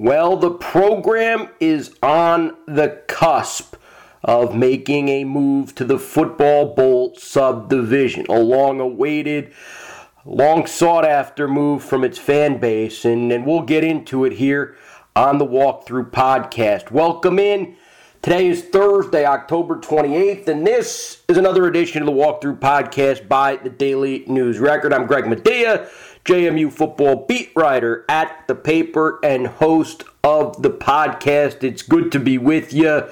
Well, the program is on the cusp of making a move to the Football Bowl subdivision, a long awaited, long sought after move from its fan base, and, and we'll get into it here on the Walkthrough podcast. Welcome in. Today is Thursday, October 28th, and this is another edition of the Walkthrough podcast by the Daily News Record. I'm Greg Madia. JMU football beat writer at the paper and host of the podcast. It's good to be with you.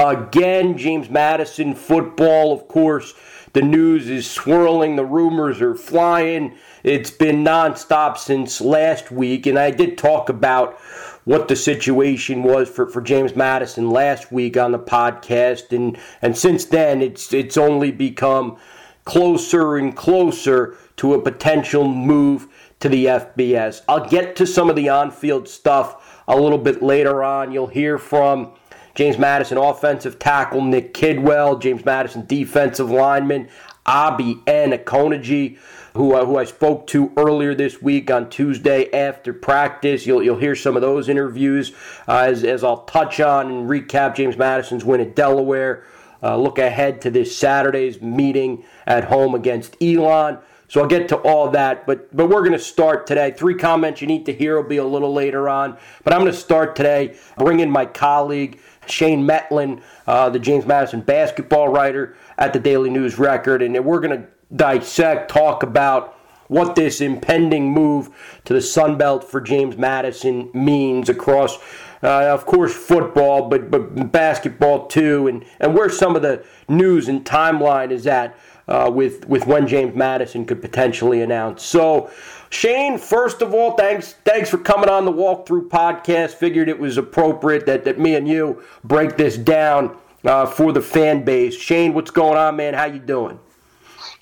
Again, James Madison football, of course. The news is swirling, the rumors are flying. It's been nonstop since last week, and I did talk about what the situation was for, for James Madison last week on the podcast, and, and since then it's it's only become closer and closer to a potential move to the FBS. I'll get to some of the on field stuff a little bit later on. You'll hear from James Madison offensive tackle Nick Kidwell, James Madison defensive lineman Abi Nwabuoku-Okonji, who, uh, who I spoke to earlier this week on Tuesday after practice. You'll, you'll hear some of those interviews uh, as, as I'll touch on and recap James Madison's win at Delaware. Uh, look ahead to this Saturday's meeting at home against Elon. So I'll get to all that, but but we're going to start today. Three comments you need to hear will be a little later on, but I'm going to start today. Bring in my colleague Shane Mettlen, uh, the James Madison basketball writer at the Daily News Record, and we're going to dissect, talk about what this impending move to the Sun Belt for James Madison means across, uh, of course, football, but but basketball too, and and where some of the news and timeline is at uh, with with when James Madison could potentially announce. So, Shane, first of all, thanks thanks for coming on the walkthrough podcast. Figured it was appropriate that that me and you break this down uh, for the fan base. Shane, what's going on, man? How you doing?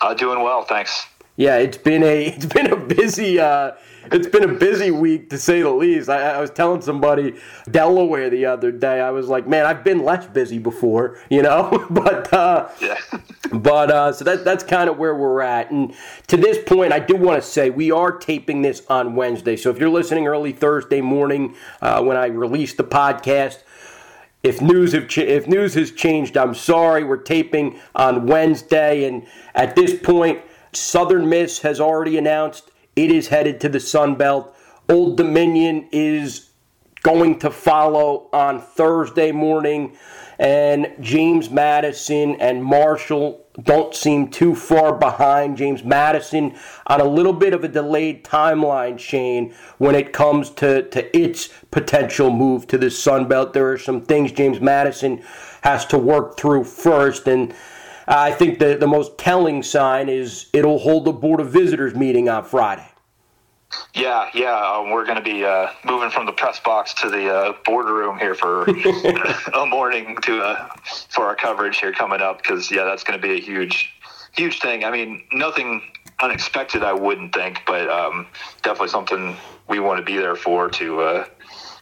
Uh, doing well, thanks. Yeah, it's been a it's been a busy uh, it's been a busy week to say the least. I, I, was telling somebody Delaware the other day. I was like, man, I've been less busy before, you know. but uh, but uh, so that that's kind of where we're at. And to this point, I do want to say we are taping this on Wednesday. So if you're listening early Thursday morning uh, when I release the podcast. If news have ch- if news has changed, I'm sorry. We're taping on Wednesday, and at this point, Southern Miss has already announced it is headed to the Sun Belt. Old Dominion is going to follow on Thursday morning, and James Madison and Marshall don't seem too far behind. James Madison on a little bit of a delayed timeline, Shane, when it comes to, to its potential move to the Sun Belt. There are some things James Madison has to work through first, and I think the, the most telling sign is it'll hold the Board of Visitors meeting on Friday. Yeah, yeah, um, we're going to be uh, moving from the press box to the uh, boardroom here for a morning to uh, for our coverage here coming up because yeah, that's going to be a huge, huge thing. I mean, nothing unexpected, I wouldn't think, but um, definitely something we want to be there for to uh,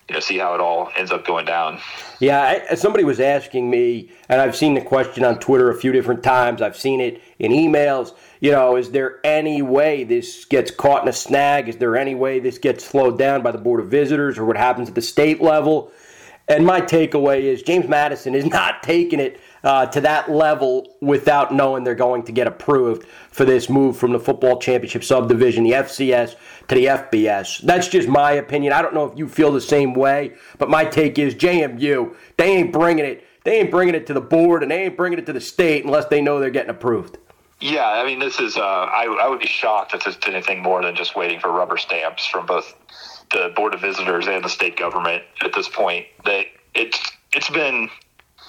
you know see how it all ends up going down. Yeah, I, somebody was asking me, and I've seen the question on Twitter a few different times. I've seen it in emails. You know, is there any way this gets caught in a snag? Is there any way this gets slowed down by the Board of Visitors or what happens at the state level? And my takeaway is James Madison is not taking it uh, to that level without knowing they're going to get approved for this move from the football championship subdivision, the FCS, to the FBS. That's just my opinion. I don't know if you feel the same way, but my take is JMU, they ain't bringing it. They ain't bringing it to the board and they ain't bringing it to the state unless they know they're getting approved. Yeah, I mean, this is, uh, I, I would be shocked if it's anything more than just waiting for rubber stamps from both the Board of Visitors and the state government at this point. They, it's, it's been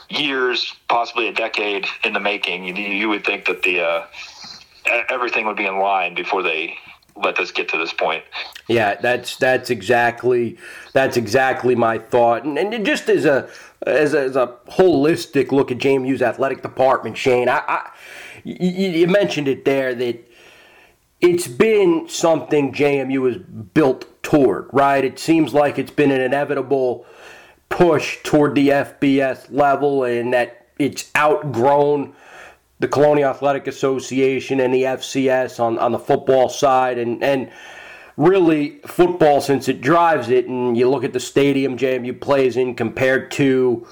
years, possibly a decade in the making. You, you would think that the, uh, everything would be in line before they let this get to this point. Yeah, that's that's exactly that's exactly my thought, and, and just as a as a, as a holistic look at JMU's athletic department, Shane, I, I you, you mentioned it there that it's been something JMU has built toward, right? It seems like it's been an inevitable push toward the FBS level and that it's outgrown the Colonial Athletic Association and the FCS on, on the football side. And, and really football since it drives it. And you look at the stadium JMU plays in compared to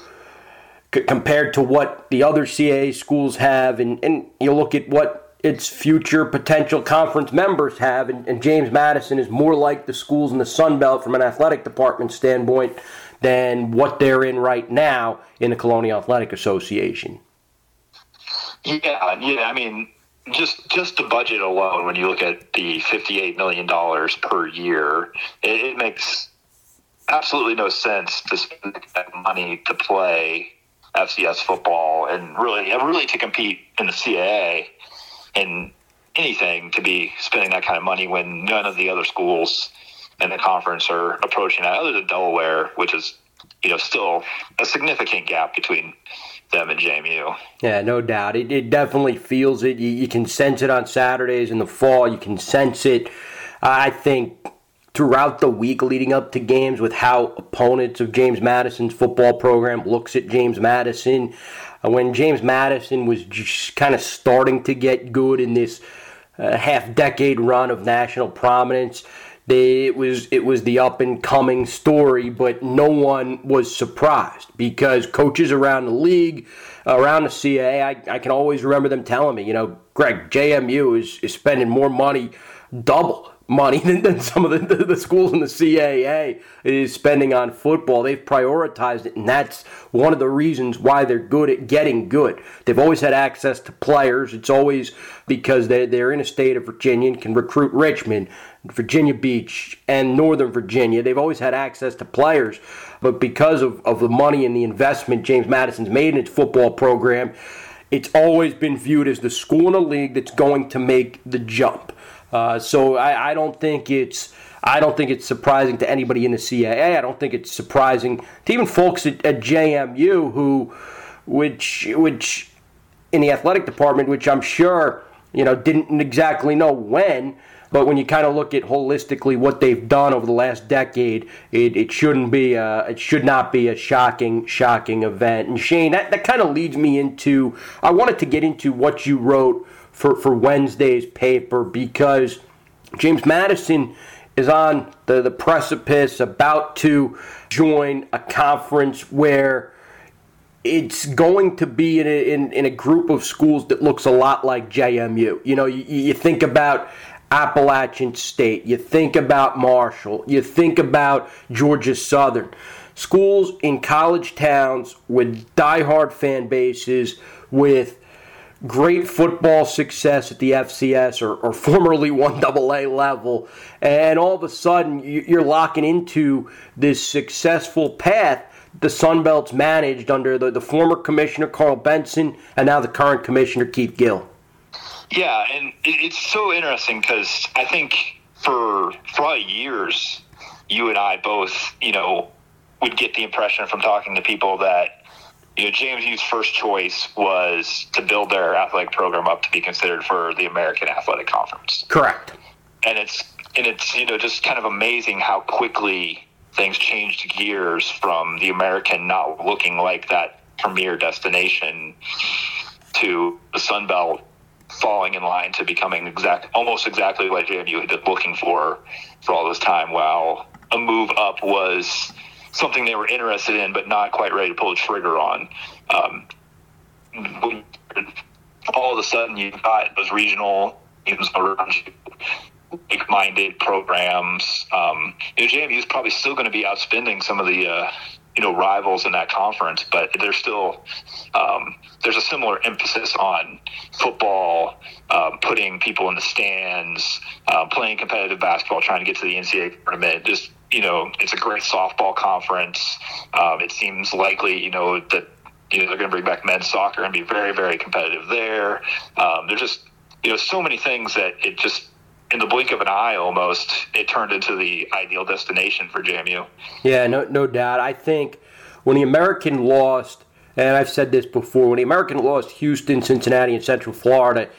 c- compared to what the other CAA schools have, and, and you look at what its future potential conference members have, and, and James Madison is more like the schools in the Sun Belt from an athletic department standpoint than what they're in right now in the Colonial Athletic Association. Yeah, yeah. I mean, just just the budget alone, when you look at the fifty-eight million dollars per year, it, it, makes absolutely no sense to spend that money to play FCS football and really, really to compete in the CAA and anything to be spending that kind of money when none of the other schools in the conference are approaching that, other than Delaware, which is you know still a significant gap between them and JMU. Yeah, no doubt. It, it definitely feels it. You, you can sense it on Saturdays in the fall. You can sense it. I think throughout the week leading up to games with how opponents of James Madison's football program looks at James Madison. Uh, when James Madison was just kind of starting to get good in this uh, half decade run of national prominence, they, it was it was the up and coming story, but no one was surprised because coaches around the league, around the CAA, I, I can always remember them telling me, you know, Greg, JMU is, is spending more money, double money than, than some of the, the, the, schools in the CAA is spending on football. They've prioritized it, and that's one of the reasons why they're good at getting good. They've always had access to players. It's always because they're, they're in a state of Virginia and can recruit Richmond, Virginia Beach, and Northern Virginia. They've always had access to players, but because of, of the money and the investment James Madison's made in its football program, it's always been viewed as the school in the league that's going to make the jump. Uh, so I, I, don't think it's I don't think it's surprising to anybody in the CAA. I don't think it's surprising to even folks at, at JMU who, which which in the athletic department, which I'm sure you know didn't exactly know when. But when you kind of look at holistically what they've done over the last decade, it, it shouldn't be a, it should not be a shocking shocking event. And Shane, that, that kind of leads me into I wanted to get into what you wrote for, for Wednesday's paper because James Madison is on the, the precipice, about to join a conference where it's going to be in a, in, in a group of schools that looks a lot like JMU. You know, you, you think about Appalachian State, you think about Marshall, you think about Georgia Southern. Schools in college towns with diehard fan bases, with great football success at the FCS or, or formerly 1AA level, and all of a sudden you're locking into this successful path the Sun Belt's managed under the, the former commissioner Karl Benson and now the current commissioner Keith Gill. Yeah, and it's so interesting because I think for for years, you and I both, you know, would get the impression from talking to people that you know, JMU's first choice was to build their athletic program up to be considered for the American Athletic Conference. Correct. And it's and it's you know just kind of amazing how quickly things changed gears from the American not looking like that premier destination to the Sun Belt falling in line to becoming exact almost exactly what JMU had been looking for for all this time. While a move up was something they were interested in, but not quite ready to pull the trigger on. Um, all of a sudden, you got those regional teams around you, like-minded programs. Um, you know, JMU is probably still going to be outspending some of the uh, you know rivals in that conference, but there's still um, there's a similar emphasis on football, um, putting people in the stands, uh, playing competitive basketball, trying to get to the NCAA tournament. Just you know, it's a great softball conference. Um, it seems likely, you know, that you know they're going to bring back men's soccer and be very, very competitive there. Um, there's just you know so many things that it just in the blink of an eye almost it turned into the ideal destination for JMU. Yeah, no, no doubt. I think when the American lost, and I've said this before, when the American lost Houston, Cincinnati, and Central Florida,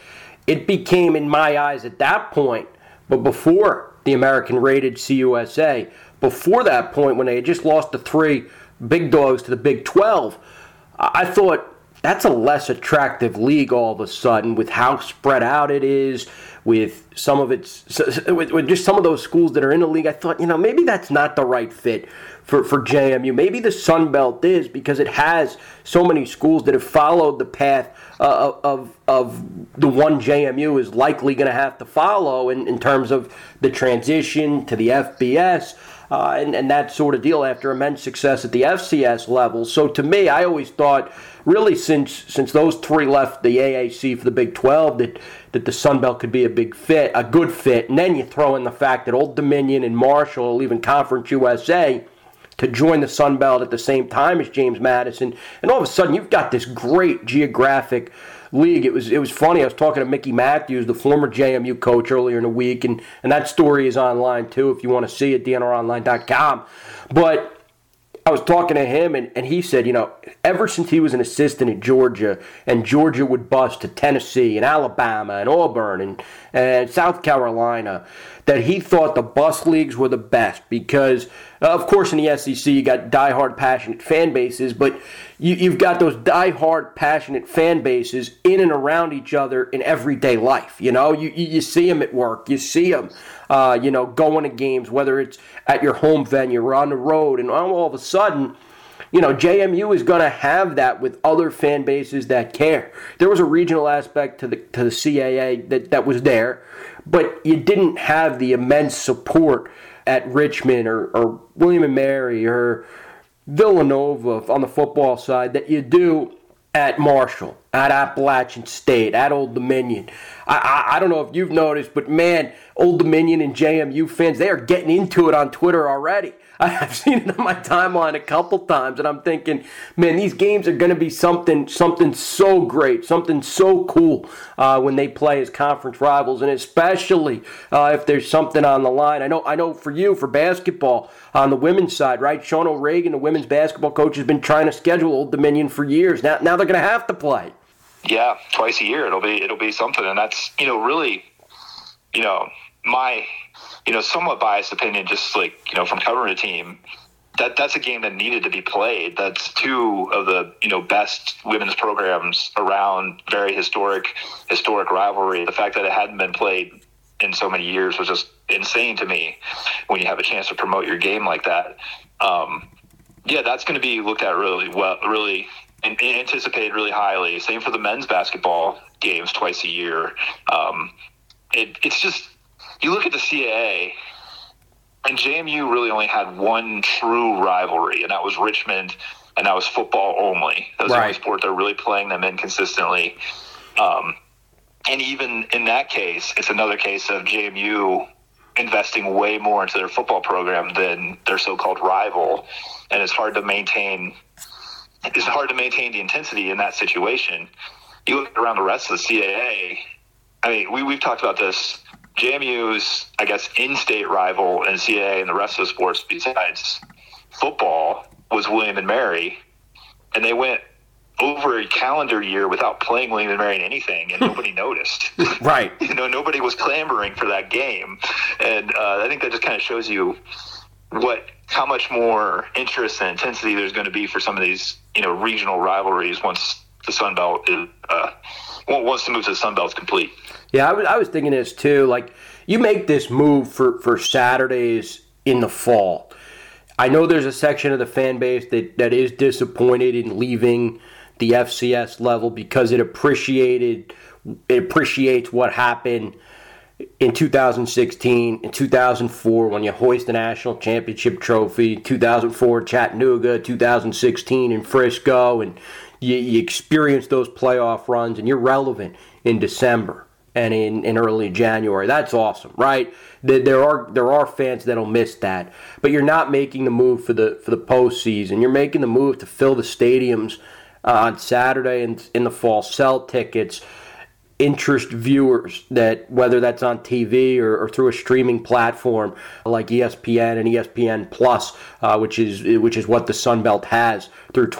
it became, in my eyes, at that point, but before the American rated CUSA. Before that point, when they had just lost the three big dogs to the Big 12, I thought that's a less attractive league all of a sudden with how spread out it is with some of its with, with just some of those schools that are in the league. I thought, you know, maybe that's not the right fit for, for JMU. Maybe the Sun Belt is because it has so many schools that have followed the path uh, of, of the one JMU is likely going to have to follow in, in terms of the transition to the FBS. Uh, and, and that sort of deal after immense success at the FCS level. So to me, I always thought, really, since since those three left the AAC for the Big 12, that that the Sun Belt could be a big fit, a good fit. And then you throw in the fact that Old Dominion and Marshall, even Conference USA, to join the Sun Belt at the same time as James Madison, and all of a sudden you've got this great geographic league. It was it was funny. I was talking to Mickey Matthews, the former JMU coach, earlier in the week, and and that story is online too if you want to see it, dnronline.com. But I was talking to him, and, and he said, you know, ever since he was an assistant at Georgia, and Georgia would bust to Tennessee and Alabama and Auburn and, and South Carolina, that he thought the bus leagues were the best because uh, of course, in the SEC, you got die-hard, passionate fan bases, but you, have got those die-hard, passionate fan bases in and around each other in everyday life. You know, you, you, see them at work, you see them, uh, you know, going to games, whether it's at your home venue or on the road, and all of a sudden, you know, JMU is going to have that with other fan bases that care. There was a regional aspect to the to the CAA that, that was there, but you didn't have the immense support at Richmond or, or William and Mary or Villanova on the football side that you do at Marshall, at Appalachian State, at Old Dominion. I, I, I, don't know if you've noticed, but man, Old Dominion and JMU fans, they are getting into it on Twitter already. I've seen it on my timeline a couple times, and I'm thinking, man, these games are going to be something, something so great, something so cool uh, when they play as conference rivals, and especially uh, if there's something on the line. I know, I know, for you, for basketball on the women's side, right? Sean O'Regan, the women's basketball coach, has been trying to schedule Old Dominion for years. Now, now they're going to have to play. Yeah, twice a year. It'll be, it'll be something, and that's you know really, you know, my you know, somewhat biased opinion, just like you know, from covering a team, that that's a game that needed to be played. That's two of the you know best women's programs around. Very historic, historic rivalry. The fact that it hadn't been played in so many years was just insane to me. When you have a chance to promote your game like that, um, yeah, that's going to be looked at really well, really and anticipated really highly. Same for the men's basketball games twice a year. Um, it, it's just you look at the CAA, and JMU really only had one true rivalry, and that was Richmond, and that was football only. That was right. the only sport they're really playing them in consistently. Um, and even in that case, it's another case of JMU investing way more into their football program than their so-called rival, and it's hard to maintain. It's hard to maintain the intensity in that situation. You look around the rest of the CAA. I mean, we we've talked about this JMU's, I guess, in-state rival in CAA and the rest of the sports besides football was William and Mary, and they went over a calendar year without playing William and Mary in anything, and nobody noticed. Right. you know, nobody was clamoring for that game, and uh, I think that just kind of shows you what how much more interest and intensity there's going to be for some of these you know regional rivalries once the Sun Belt is uh, once the move to the Sun Belt is complete. Yeah, I was, I was thinking this too. Like, you make this move for, for Saturdays in the fall. I know there's a section of the fan base that, that is disappointed in leaving the FCS level because it appreciated it appreciates what happened in 2016, in 2004 when you hoist the national championship trophy, 2004 Chattanooga, 2016 in Frisco, and you, you experience those playoff runs and you're relevant in December and in, in early January. That's awesome, right? There are there are fans that'll miss that, but you're not making the move for the for the postseason. You're making the move to fill the stadiums uh, on Saturday and in the fall, sell tickets, interest viewers that whether that's on TV or, or through a streaming platform like ESPN and ESPN Plus, uh, which is which is what the Sun Belt has through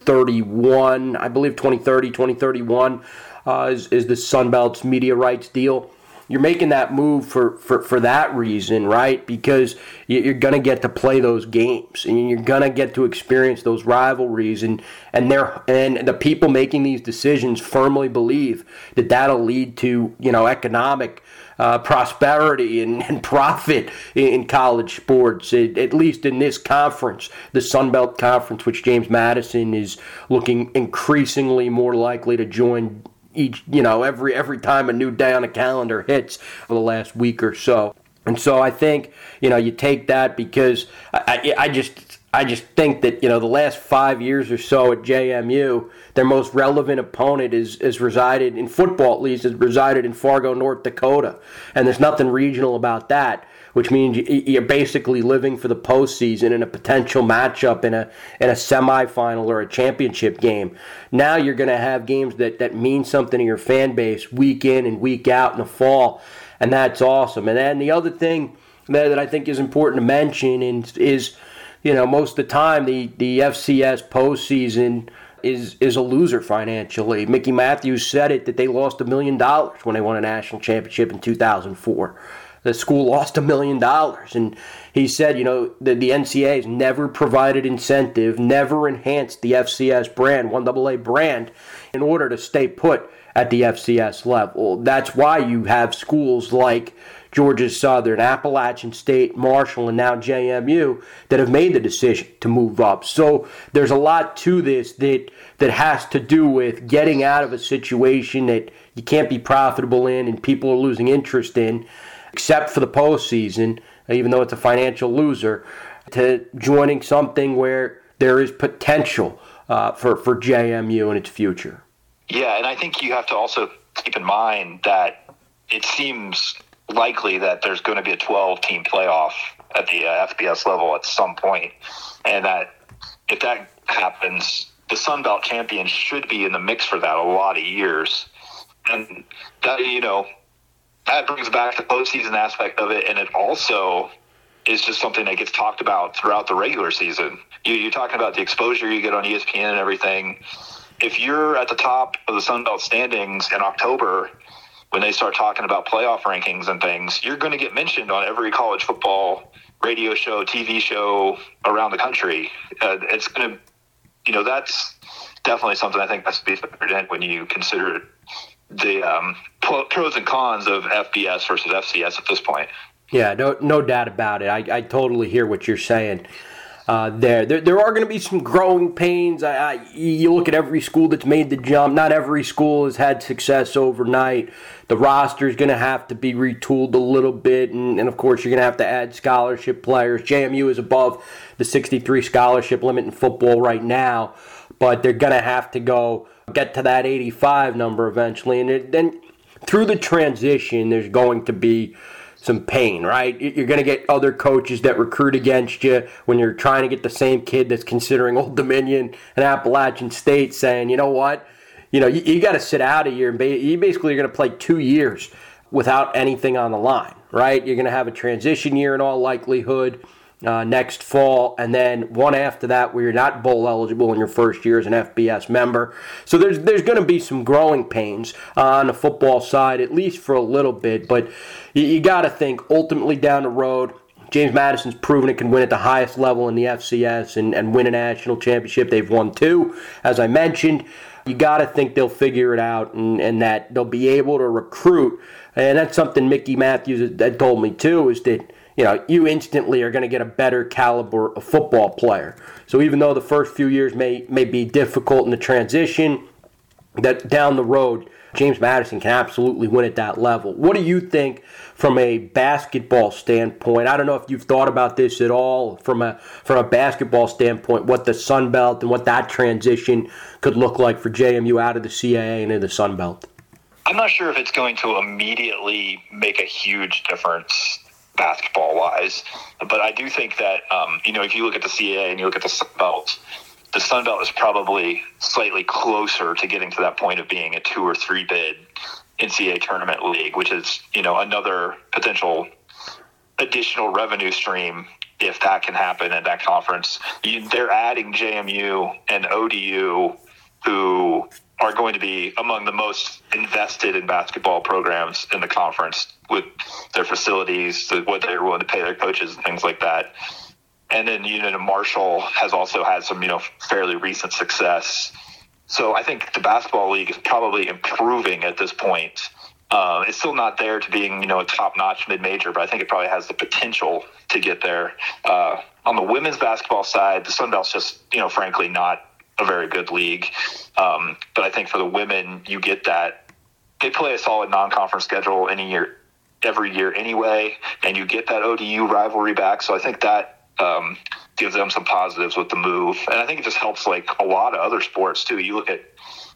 2031, I believe 2030, 2031 uh, is, is the Sun Belt's media rights deal. you're making that move for, for, for that reason, right? Because you're going to get to play those games and you're going to get to experience those rivalries. And, and, they're, and the people making these decisions firmly believe that that'll lead to, you know, economic uh, prosperity and, and, profit in college sports, at least in this conference, the Sun Belt Conference, which James Madison is looking increasingly more likely to join each, you know, every every time a new day on the calendar hits for the last week or so. And so I think, you know, you take that because I, I, I just I just think that you know the last five years or so at JMU, their most relevant opponent is is resided in football at least has resided in Fargo, North Dakota, and there's nothing regional about that. Which means you're basically living for the postseason in a potential matchup in a in a semifinal or a championship game. Now you're going to have games that that mean something to your fan base week in and week out in the fall, and that's awesome. And then the other thing that, that I think is important to mention is, is you know, most of the time the, the FCS postseason is is a loser financially. Mickey Matthews said it that they lost a million dollars when they won a national championship in 2004. The school lost a million dollars, and he said, you know, the, the NCAA has never provided incentive, never enhanced the FCS brand, one AA brand, in order to stay put at the FCS level. That's why you have schools like Georgia Southern, Appalachian State, Marshall, and now JMU that have made the decision to move up. So there's a lot to this that that has to do with getting out of a situation that you can't be profitable in and people are losing interest in, except for the postseason, even though it's a financial loser, to joining something where there is potential uh, for, for JMU and its future. Yeah, and I think you have to also keep in mind that it seems likely that there's going to be a 12 team playoff at the uh, FBS level at some point, and that if that happens, the Sun Belt champions should be in the mix for that a lot of years, and that you know that brings back the postseason aspect of it, and it also is just something that gets talked about throughout the regular season. You, you're talking about the exposure you get on ESPN and everything. If you're at the top of the Sun Belt standings in October when they start talking about playoff rankings and things, you're going to get mentioned on every college football radio show, TV show around the country. Uh, it's going to, you know, that's definitely something I think has to be factored when you consider the um, pros and cons of FBS versus FCS at this point. Yeah, no, no doubt about it. I, I totally hear what you're saying uh, there. there. There are going to be some growing pains. I, I, you look at every school that's made the jump. Not every school has had success overnight. The roster is going to have to be retooled a little bit, and, and of course, you're going to have to add scholarship players. JMU is above the 63 scholarship limit in football right now, but they're going to have to go get to that 85 number eventually, and then through the transition, there's going to be some pain, right? You're going to get other coaches that recruit against you when you're trying to get the same kid that's considering Old Dominion and Appalachian State saying, you know what, you know, you, you got to sit out of here. And you basically are going to play two years without anything on the line, right? You're going to have a transition year in all likelihood uh, next fall, and then one after that where you're not bowl eligible in your first year as an FBS member. So there's there's going to be some growing pains on the football side, at least for a little bit. But you, you got to think ultimately down the road. James Madison's proven it can win at the highest level in the FCS and, and win a national championship. They've won two, as I mentioned. You got to think they'll figure it out and, and that they'll be able to recruit. And that's something Mickey Matthews had told me too, is that you know, you instantly are going to get a better caliber of football player. So even though the first few years may may be difficult in the transition, that down the road, James Madison can absolutely win at that level. What do you think from a basketball standpoint? I don't know if you've thought about this at all from a from a basketball standpoint, what the Sun Belt and what that transition could look like for JMU out of the CAA and into the Sun Belt. I'm not sure if it's going to immediately make a huge difference basketball wise. But I do think that, um, you know, if you look at the CAA and you look at the Sun Belt, the Sun Belt is probably slightly closer to getting to that point of being a two or three bid NCAA tournament league, which is, you know, another potential additional revenue stream if that can happen at that conference. You, they're adding JMU and ODU who are going to be among the most invested in basketball programs in the conference with their facilities, what they're willing to pay their coaches, and things like that. And then Union Marshall has also had some, you know, fairly recent success. So I think the basketball league is probably improving at this point. Uh, it's still not there to being, you know, a top-notch mid-major, but I think it probably has the potential to get there. Uh, on the women's basketball side, the Sun Belt's just, you know, frankly not a very good league. Um, but I think for the women, you get that they play a solid non-conference schedule any year, every year anyway, and you get that ODU rivalry back. So I think that um, gives them some positives with the move, and I think it just helps like a lot of other sports too. You look at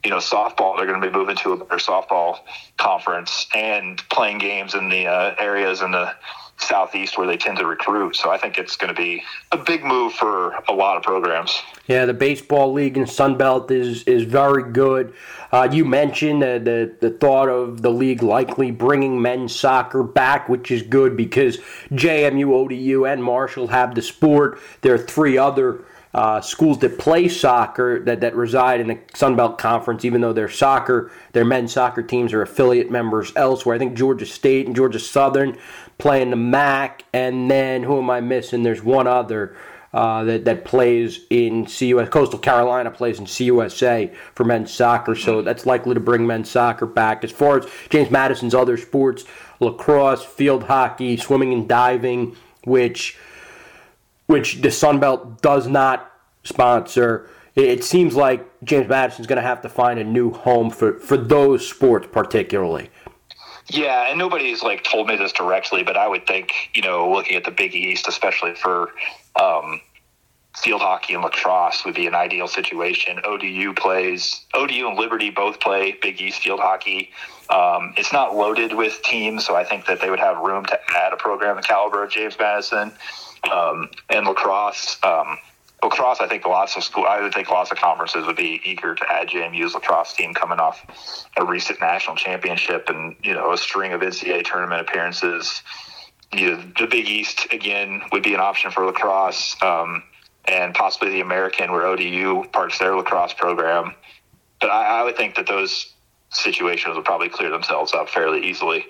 you know softball; they're going to be moving to a better softball conference and playing games in the uh, areas in the southeast where they tend to recruit. So I think it's going to be a big move for a lot of programs. Yeah, the baseball league in Sunbelt is is very good. Uh, you mentioned the, the, thought of the league likely bringing men's soccer back, which is good because JMU, ODU, and Marshall have the sport. There are three other uh, schools that play soccer that, that reside in the Sun Belt Conference, even though their soccer, their men's soccer teams are affiliate members elsewhere. I think Georgia State and Georgia Southern play in the MAC, and then who am I missing? There's one other. Uh, that, that plays in CUS. Coastal Carolina plays in CUSA for men's soccer, so that's likely to bring men's soccer back. As far as James Madison's other sports, lacrosse, field hockey, swimming and diving, which which the Sun Belt does not sponsor. It seems like James Madison's going to have to find a new home for, for those sports, particularly. Yeah, and nobody's like told me this directly, but I would think, you know, looking at the Big East, especially for um, field hockey and lacrosse, would be an ideal situation. ODU plays, ODU and Liberty both play Big East field hockey. Um, it's not loaded with teams, so I think that they would have room to add a program the caliber of James Madison um, and lacrosse. Lacrosse, I think lots of school. I would think lots of conferences would be eager to add JMU's lacrosse team coming off a recent national championship and you know a string of NCAA tournament appearances. You know, the Big East again would be an option for lacrosse, um, and possibly the American, where ODU parks their lacrosse program. But I, I would think that those situations would probably clear themselves up fairly easily.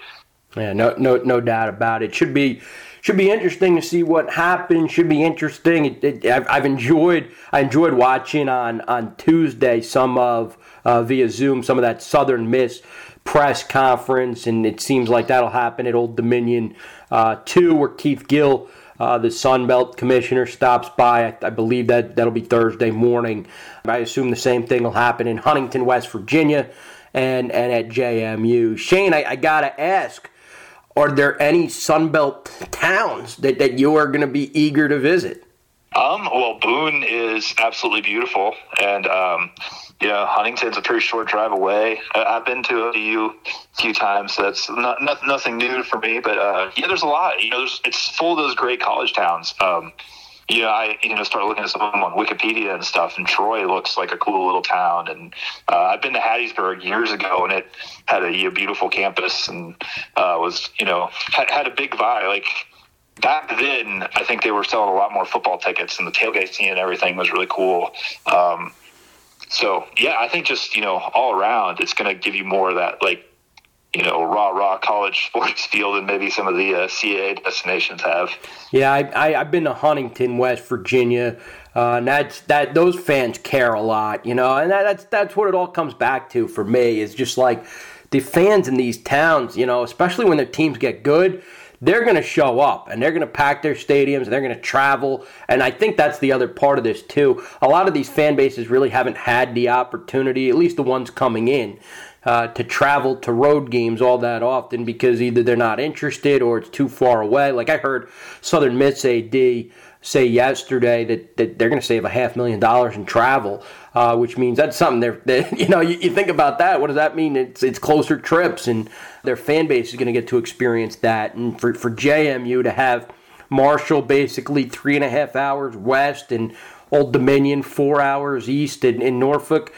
Yeah, no, no, no doubt about it. Should be should be interesting to see what happens. Should be interesting. It, it, I've, I've, enjoyed I enjoyed watching on on Tuesday some of uh, via Zoom some of that Southern Miss press conference, and it seems like that'll happen at Old Dominion uh, too, where Keith Gill. Uh, the Sun Belt commissioner stops by. I, I, believe that that'll be Thursday morning. I assume the same thing will happen in Huntington, West Virginia, and and at JMU. Shane, I, I gotta ask, are there any Sunbelt towns that, that you are going to be eager to visit? Um, well, Boone is absolutely beautiful, and um, you know Huntington's a pretty short drive away. I've been to ODU a few times. So that's not, not, nothing new for me, but uh, yeah, there's a lot. You know, it's full of those great college towns. Um, know, I you know started looking at some of them on Wikipedia and stuff, and Troy looks like a cool little town. And uh, I've been to Hattiesburg years ago, and it had a, a beautiful campus and uh, was you know had, had a big vibe. Like back then, I think they were selling a lot more football tickets, and the tailgate scene and everything was really cool. Um, so yeah, I think just you know all around, it's going to give you more of that like you know, raw, raw college sports field than maybe some of the uh, CAA destinations have. Yeah, I, I, have been to Huntington, West Virginia. Uh, and that's that. Those fans care a lot, you know, and that, that's that's what it all comes back to for me. Is just like the fans in these towns, you know, especially when their teams get good they're going to show up and they're going to pack their stadiums and they're going to travel. And I think that's the other part of this, too. A lot of these fan bases really haven't had the opportunity, at least the ones coming in, uh, to travel to road games all that often because either they're not interested or it's too far away. Like I heard Southern Miss AD say yesterday that, that they're going to save a half million dollars in travel, uh, which means that's something they're, they, you know, you, you, think about that. What does that mean? It's, it's closer trips and their fan base is going to get to experience that. And for, for JMU to have Marshall basically three and a half hours west and Old Dominion four hours east in, in Norfolk,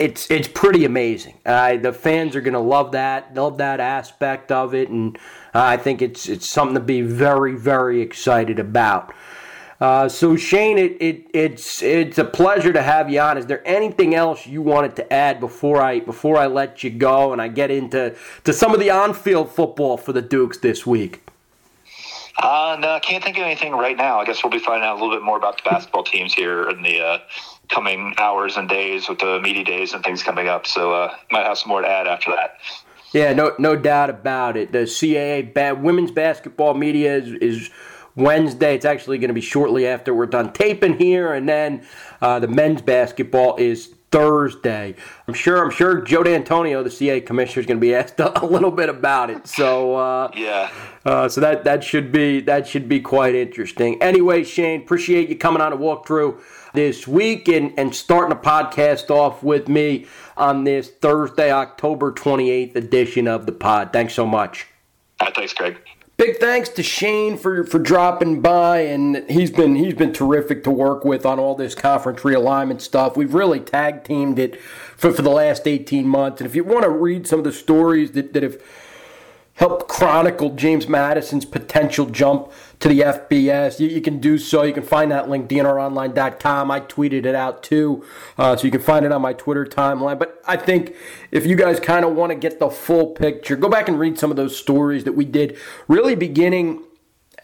it's it's pretty amazing. Uh, the fans are going to love that, love that aspect of it, and uh, I think it's it's something to be very very excited about. Uh, so Shane, it, it it's it's a pleasure to have you on. Is there anything else you wanted to add before I before I let you go and I get into to some of the on-field football for the Dukes this week? Uh, no, I can't think of anything right now. I guess we'll be finding out a little bit more about the basketball teams here in the uh, coming hours and days with the media days and things coming up. So uh, might have some more to add after that. Yeah, no, no doubt about it. The CAA ba- women's basketball media is, is Wednesday. It's actually going to be shortly after we're done taping here, and then uh, the men's basketball is Thursday. I'm sure. I'm sure Joe D'Antonio, the CA commissioner, is going to be asked a, a, little bit about it. So uh, yeah. Uh, so that that should be that should be quite interesting. Anyway, Shane, appreciate you coming on to walk through this week and, and starting a podcast off with me on this Thursday, October 28th edition of the pod. Thanks so much. Right, thanks, Greg. Big thanks to Shane for, for dropping by, and he's been he's been terrific to work with on all this conference realignment stuff. We've really tag teamed it for, for the last 18 months. And if you want to read some of the stories that, that have helped chronicle James Madison's potential jump to the FBS. You, you, can do so. You can find that link, dnronline.com. I tweeted it out too, uh, so you can find it on my Twitter timeline. But I think if you guys kind of want to get the full picture, go back and read some of those stories that we did, really beginning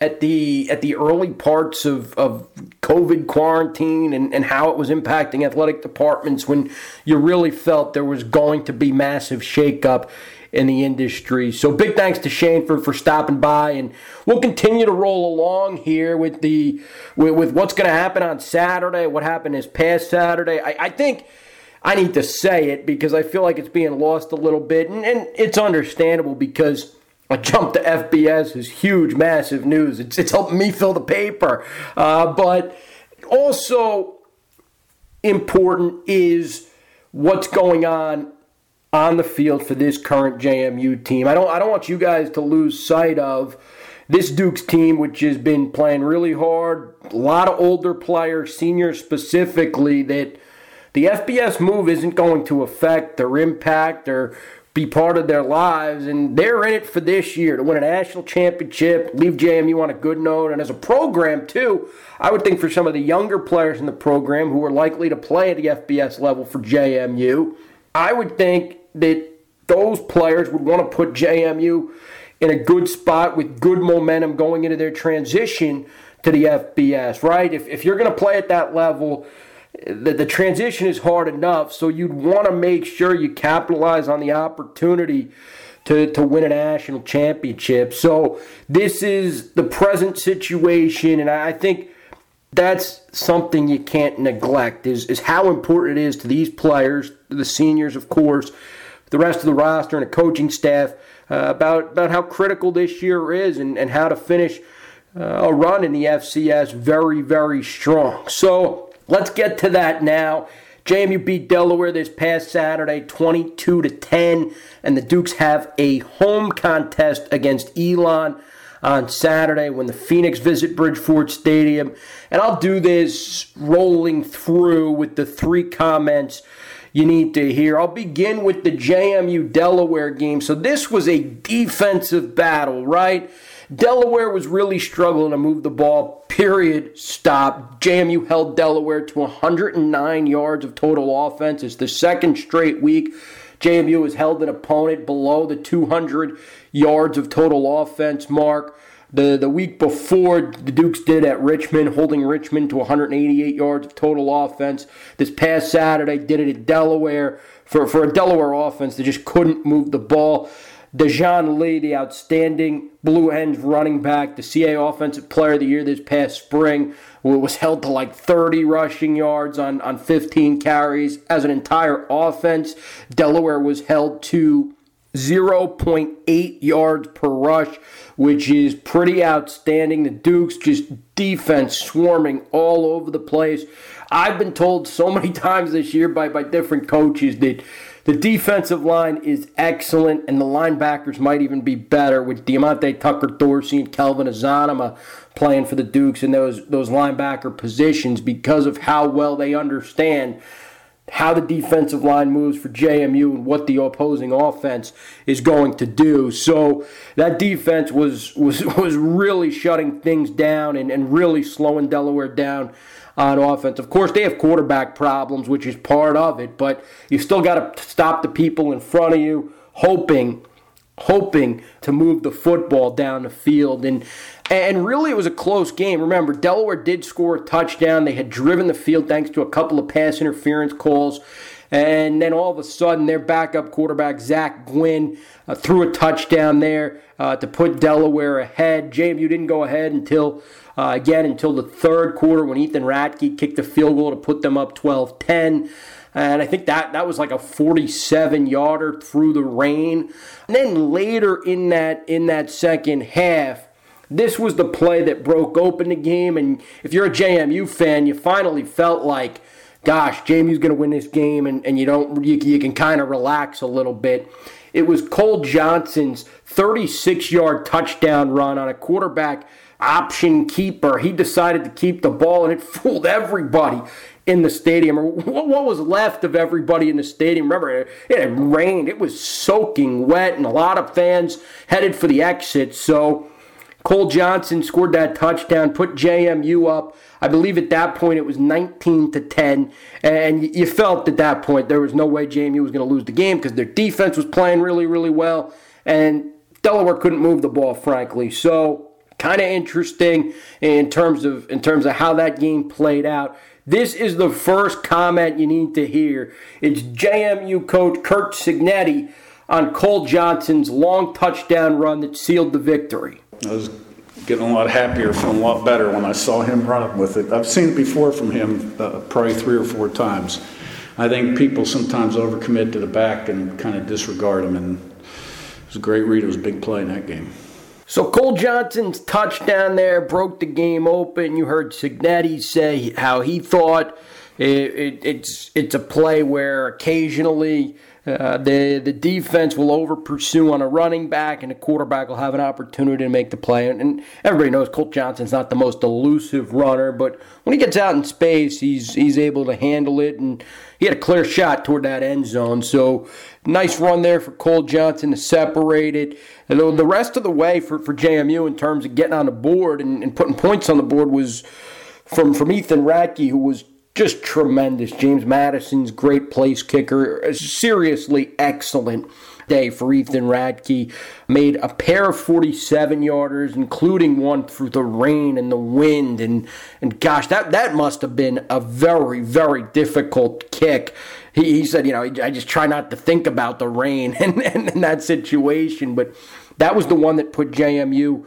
at the at the early parts of, of COVID quarantine and, and how it was impacting athletic departments when you really felt there was going to be massive shakeup in the industry. So big thanks to Shane for, for stopping by, and we'll continue to roll along here with the with, with what's going to happen on Saturday, what happened this past Saturday. I, I, think I need to say it because I feel like it's being lost a little bit, and, and it's understandable because. A jump to FBS is huge, massive news. It's, it's helping me fill the paper. Uh, but also important is what's going on on the field for this current JMU team. I don't I don't want you guys to lose sight of this Duke's team, which has been playing really hard, a lot of older players, seniors specifically, that the FBS move isn't going to affect their impact or be part of their lives. And they're in it for this year to win a national championship, leave JMU on a good note. And as a program, too, I would think for some of the younger players in the program who are likely to play at the FBS level for JMU, I would think that those players would want to put JMU in a good spot with good momentum going into their transition to the FBS, right? If, if you're going to play at that level, the, the transition is hard enough, so you'd want to make sure you capitalize on the opportunity to, to win a national championship. So this is the present situation, and I think that's something you can't neglect is, is how important it is to these players, the seniors, of course, the rest of the roster and a coaching staff uh, about, about how critical this year is and, and how to finish uh, a run in the FCS very, very strong. So let's get to that now. JMU beat Delaware this past Saturday 22 to 10 and the Dukes have a home contest against Elon on Saturday when the Phoenix visit Bridgeforth Stadium. And I'll do this rolling through with the three comments you need to hear. I'll begin with the JMU Delaware game. So this was a defensive battle, right? Delaware was really struggling to move the ball. Period. Stop. JMU held Delaware to 109 yards of total offense. It's the second straight week. JMU has held an opponent below the 200 yards of total offense mark. The, the week before, the Dukes did at Richmond, holding Richmond to 188 yards of total offense. This past Saturday, did it at Delaware for, for a Delaware offense that just couldn't move the ball. Dejoun Lee, the outstanding Blue Hens running back, the CA Offensive Player of the Year this past spring, was held to like 30 rushing yards on, on 15 carries. As an entire offense, Delaware was held to 0.8 yards per rush, which is pretty outstanding. The Dukes just defense swarming all over the place. I've been told so many times this year by, by different coaches that the defensive line is excellent and the linebackers might even be better with Diamonte Tucker Dorsey and Kelvin Azanama playing for the Dukes in those, those linebacker positions because of how well they understand how the defensive line moves for JMU and what the opposing offense is going to do. So that defense was was was really shutting things down and, and really slowing Delaware down on offense. Of course, they have quarterback problems, which is part of it, but you still got to stop the people in front of you, hoping hoping to move the football down the field and and really it was a close game. Remember, Delaware did score a touchdown. They had driven the field thanks to a couple of pass interference calls. And then all of a sudden, their backup quarterback, Zach Gwynn, uh, threw a touchdown there uh, to put Delaware ahead. JMU didn't go ahead until, uh, again, until the third quarter when Ethan Ratke kicked a field goal to put them up 12 10. And I think that, that was like a 47 yarder through the rain. And then later in that in that second half, this was the play that broke open the game. And if you're a JMU fan, you finally felt like, gosh, JMU's going to win this game, and, and you don't you, you can kind of relax a little bit. It was Cole Johnson's 36 yard touchdown run on a quarterback option keeper. He decided to keep the ball, and it fooled everybody in the stadium, or what was left of everybody in the stadium. Remember, it, had rained, it was soaking wet, and a lot of fans headed for the exit. So Cole Johnson scored that touchdown, put JMU up. I believe at that point it was 19 to 10, and you felt at that point there was no way JMU was going to lose the game because their defense was playing really, really well, and Delaware couldn't move the ball, frankly. So kind of interesting in terms of in terms of how that game played out. This is the first comment you need to hear. It's JMU coach Kurt Cignetti on Cole Johnson's long touchdown run that sealed the victory. I was getting a lot happier, feeling a lot better when I saw him running with it. I've seen it before from him, uh, probably three or four times. I think people sometimes overcommit to the back and kind of disregard him, and it was a great read. It was a big play in that game. So Cole Johnson's touchdown there broke the game open. You heard Cignetti say how he thought it, it, it's it's a play where occasionally uh, the the defense will over pursue on a running back, and the quarterback will have an opportunity to make the play. And, and, everybody knows Cole Johnson's not the most elusive runner, but when he gets out in space, he's he's able to handle it, and he had a clear shot toward that end zone. So nice run there for Cole Johnson to separate it. And the rest of the way for, for JMU in terms of getting on the board and, and putting points on the board was from from Ethan Ratke, who was just tremendous. James Madison's great place kicker, a seriously excellent day for Ethan Ratke. Made a pair of 47 yarders, including one through the rain and the wind. And, and gosh, that, that must have been a very, very difficult kick. He, he said, you know, I just try not to think about the rain and, and, and that situation. But that was the one that put JMU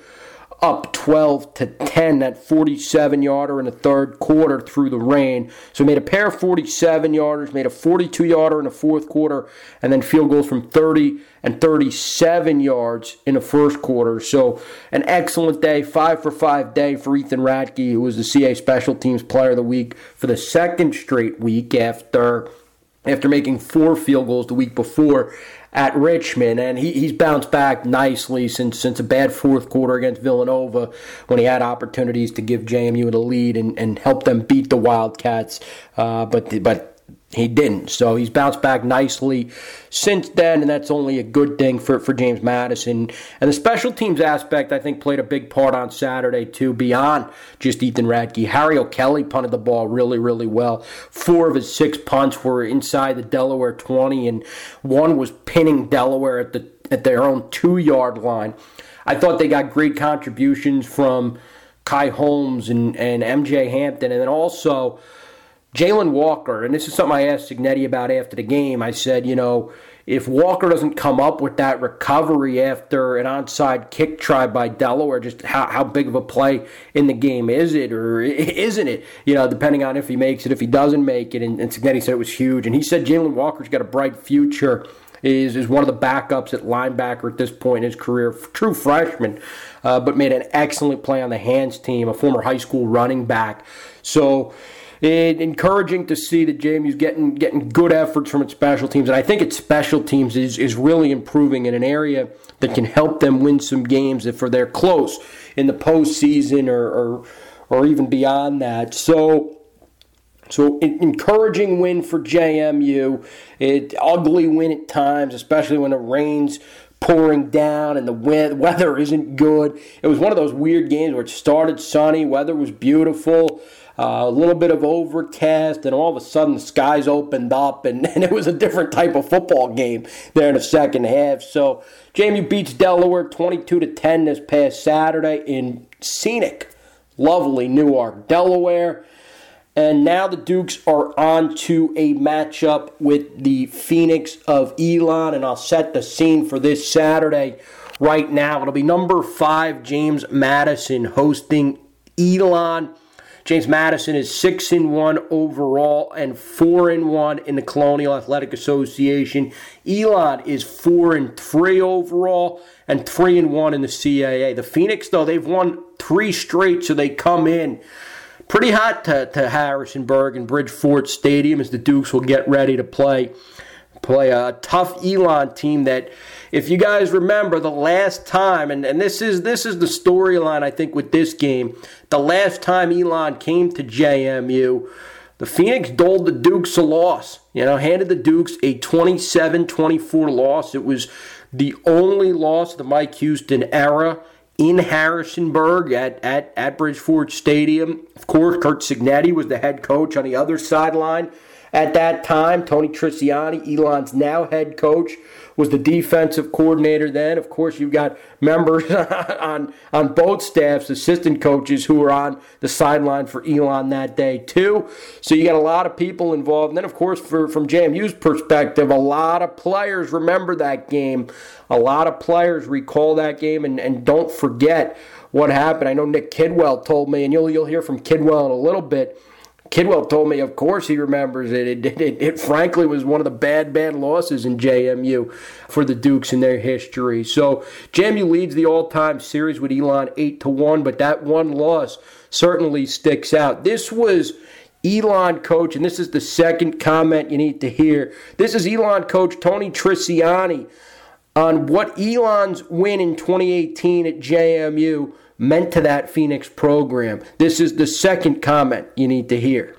up 12 to 10, that 47 yarder in the third quarter through the rain. So made a pair of 47 yarders, made a 42 yarder in the fourth quarter, and then field goals from 30 and 37 yards in the first quarter. So an excellent day, five for five day for Ethan Ratke, who was the CA Special Teams Player of the Week for the second straight week after after making four field goals the week before at Richmond, and he, he's bounced back nicely since since a bad fourth quarter against Villanova when he had opportunities to give JMU the lead and, and help them beat the Wildcats. Uh, but but he didn't. So he's bounced back nicely since then, and that's only a good thing for, for James Madison. And the special teams aspect, I think, played a big part on Saturday, too, beyond just Ethan Ratke. Harry O'Kelly punted the ball really, really well. Four of his six punts were inside the Delaware 20, and one was pinning Delaware at, the, at their own two yard line. I thought they got great contributions from Kai Holmes and, and MJ Hampton, and then also Jalen Walker, and this is something I asked Cignetti about after the game. I said, you know, if Walker doesn't come up with that recovery after an onside kick try by Delaware, just how, how big of a play in the game is it or isn't it? You know, depending on if he makes it, if he doesn't make it. And, and Cignetti said it was huge. And he said Jalen Walker's got a bright future. Is, is one of the backups at linebacker at this point in his career, true freshman, uh, but made an excellent play on the hands team, a former high school running back. So, it, encouraging to see that JMU's getting getting good efforts from its special teams, and I think its special teams is is really improving in an area that can help them win some games if they're close in the postseason or or, or even beyond that. So So encouraging win for JMU. It ugly win at times, especially when the rains pouring down and the weather isn't good. It was one of those weird games where it started sunny, weather was beautiful, uh, a little bit of overcast, and all of a sudden the skies opened up, and, and it was a different type of football game there in the second half. So JMU beats Delaware 22 to 10 this past Saturday in scenic, lovely Newark, Delaware. And now the Dukes are on to a matchup with the Phoenix of Elon, and I'll set the scene for this Saturday right now. It'll be number five, James Madison hosting Elon. James Madison is six and one overall and four and one in the Colonial Athletic Association. Elon is four and three overall and three and one in the CAA. The Phoenix, though, they've won three straight, so they come in pretty hot to, to Harrisonburg and Bridgeforth Stadium as the Dukes will get ready to play play a tough Elon team that if you guys remember the last time and, and this is this is the storyline I think with this game. The last time Elon came to JMU the Phoenix doled the Dukes a loss you know handed the Dukes a 27-24 loss. It was the only loss of the Mike Houston era in Harrisonburg at, at, at Bridgeforth Stadium. Of course, Kurt Cignetti was the head coach on the other sideline at that time. Tony Trisciani, Elon's now head coach, was the defensive coordinator then. Of course, you've got members on on both staffs, assistant coaches who were on the sideline for Elon that day too. So you got a lot of people involved. And then, of course, for, from JMU's perspective, a lot of players remember that game. A lot of players recall that game and, and don't forget what happened. I know Nick Kidwell told me, and you'll you'll hear from Kidwell in a little bit Kidwell told me, of course, he remembers it. It, it, it. it, frankly was one of the bad, bad losses in JMU for the Dukes in their history. So JMU leads the all-time series with Elon eight to one, but that one loss certainly sticks out. This was Elon coach, and this is the second comment you need to hear. This is Elon coach Tony Trisciani on what Elon's win in 2018 at JMU meant to that Phoenix program. This is the second comment you need to hear.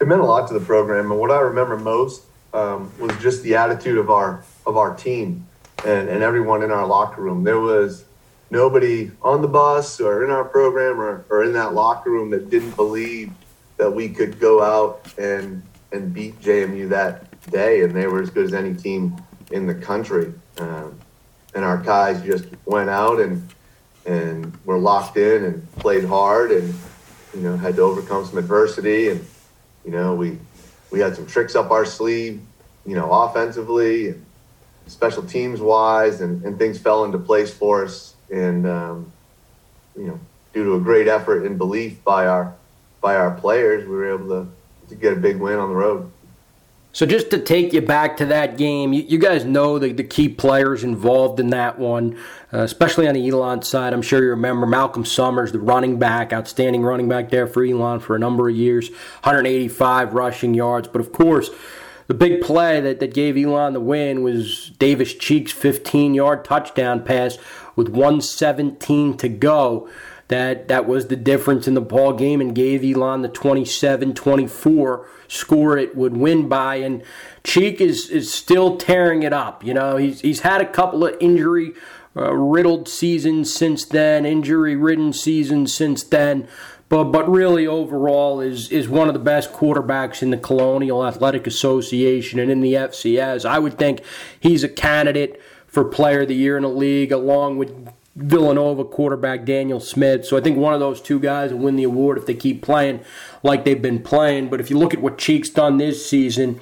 It meant a lot to the program, and what I remember most um, was just the attitude of our of our team and, and everyone in our locker room. There was nobody on the bus or in our program or, or in that locker room that didn't believe that we could go out and and beat JMU that day, and they were as good as any team in the country. Um, and our guys just went out and and were locked in and played hard and you know had to overcome some adversity and you know we we had some tricks up our sleeve you know offensively and special teams wise and, and things fell into place for us. And um, you know due to a great effort and belief by our by our players we were able to to get a big win on the road so just to take you back to that game, you, you guys know the, the key players involved in that one, uh, especially on the Elon side. I'm sure you remember Malcolm Summers, the running back, outstanding running back there for Elon for a number of years, 185 rushing yards. But of course, the big play that, that gave Elon the win was Davis Cheek's 15 yard touchdown pass with 117 to go that that was the difference in the ball game and gave Elon the 27-24 score it would win by. And Cheek is is still tearing it up you know. He's he's had a couple of injury uh, riddled seasons since then injury ridden seasons since then. But but really overall is is one of the best quarterbacks in the Colonial Athletic Association and in the FCS I would think he's a candidate for player of the year in the league along with Villanova quarterback Daniel Smith. So I think one of those two guys will win the award if they keep playing like they've been playing. But if you look at what Cheek's done this season,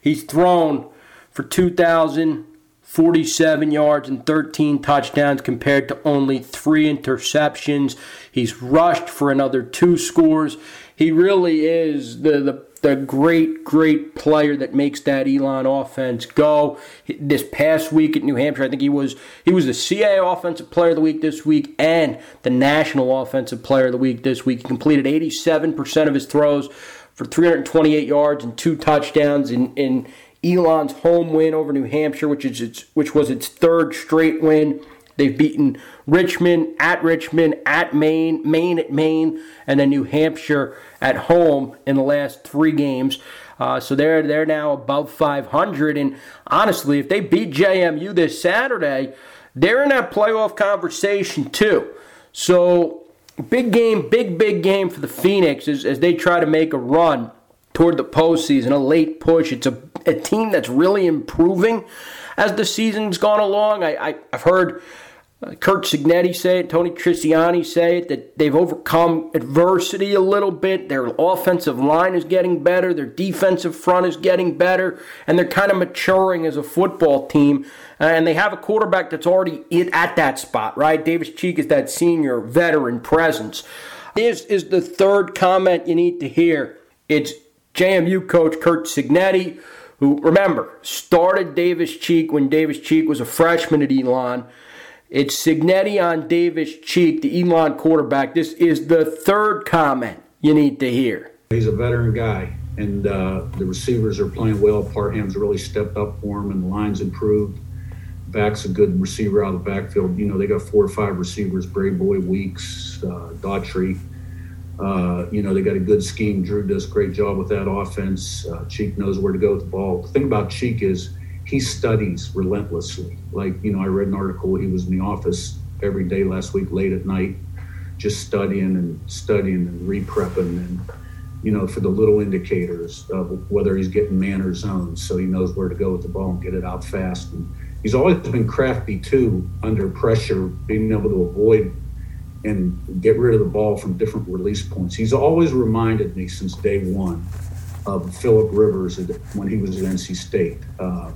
he's thrown for 2,047 yards and 13 touchdowns compared to only three interceptions. He's rushed for another two scores. He really is the, the the great, great player that makes that Elon offense go. This past week at New Hampshire, I think he was he was the CA Offensive Player of the Week this week and the National Offensive Player of the Week this week. He completed 87% of his throws for 328 yards and two touchdowns in, in Elon's home win over New Hampshire, which is its, which was its third straight win They've beaten Richmond at Richmond, at Maine, Maine at Maine, and then New Hampshire at home in the last three games. Uh, so they're they're now above 500. And honestly, if they beat JMU this Saturday, they're in that playoff conversation too. So big game, big big game for the Phoenix as, as they try to make a run toward the postseason, a late push. It's a, a team that's really improving as the season's gone along. I, I have heard Kurt Cignetti say it, Tony Trisciani say it, that they've overcome adversity a little bit. Their offensive line is getting better, their defensive front is getting better, and they're kind of maturing as a football team. Uh, and they have a quarterback that's already at that spot, right? Davis Cheek is that senior veteran presence. This is the third comment you need to hear. It's JMU coach Kurt Cignetti, who, remember, started Davis Cheek when Davis Cheek was a freshman at Elon it's Cignetti on Davis Cheek, the Elon quarterback. This is the third comment you need to hear. He's a veteran guy, and uh, the receivers are playing well. Parham's really stepped up for him, and the line's improved. Back's a good receiver out of the backfield. You know, they got four or five receivers Brave Boy, Weeks, uh, Daughtry. Uh, you know, they got a good scheme. Drew does a great job with that offense. Uh, Cheek knows where to go with the ball. The thing about Cheek is he studies relentlessly. Like, you know, I read an article, he was in the office every day last week, late at night, just studying and studying and reprepping and, you know, for the little indicators of whether he's getting man or zone. So he knows where to go with the ball and get it out fast. And he's always been crafty too, under pressure, being able to avoid and get rid of the ball from different release points. He's always reminded me since day one of Philip Rivers when he was at NC State. Uh,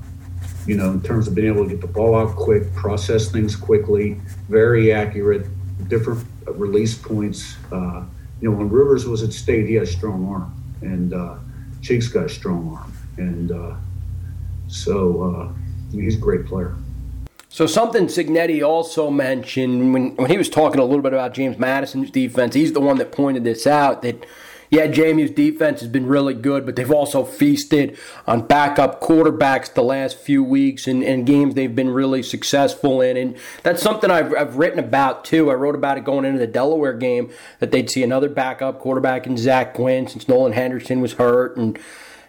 you know, in terms of being able to get the ball out quick, process things quickly, very accurate, different release points. Uh, you know, when Rivers was at state, he had a strong arm, and uh, Cheek's got a strong arm, and uh, so uh, he's a great player. So something Cignetti also mentioned when when he was talking a little bit about James Madison's defense, he's the one that pointed this out that yeah, JMU's defense has been really good, but they've also feasted on backup quarterbacks the last few weeks and, and games they've been really successful in. And that's something I've, I've written about too. I wrote about it going into the Delaware game that they'd see another backup quarterback in Zach Gwynn since Nolan Henderson was hurt. And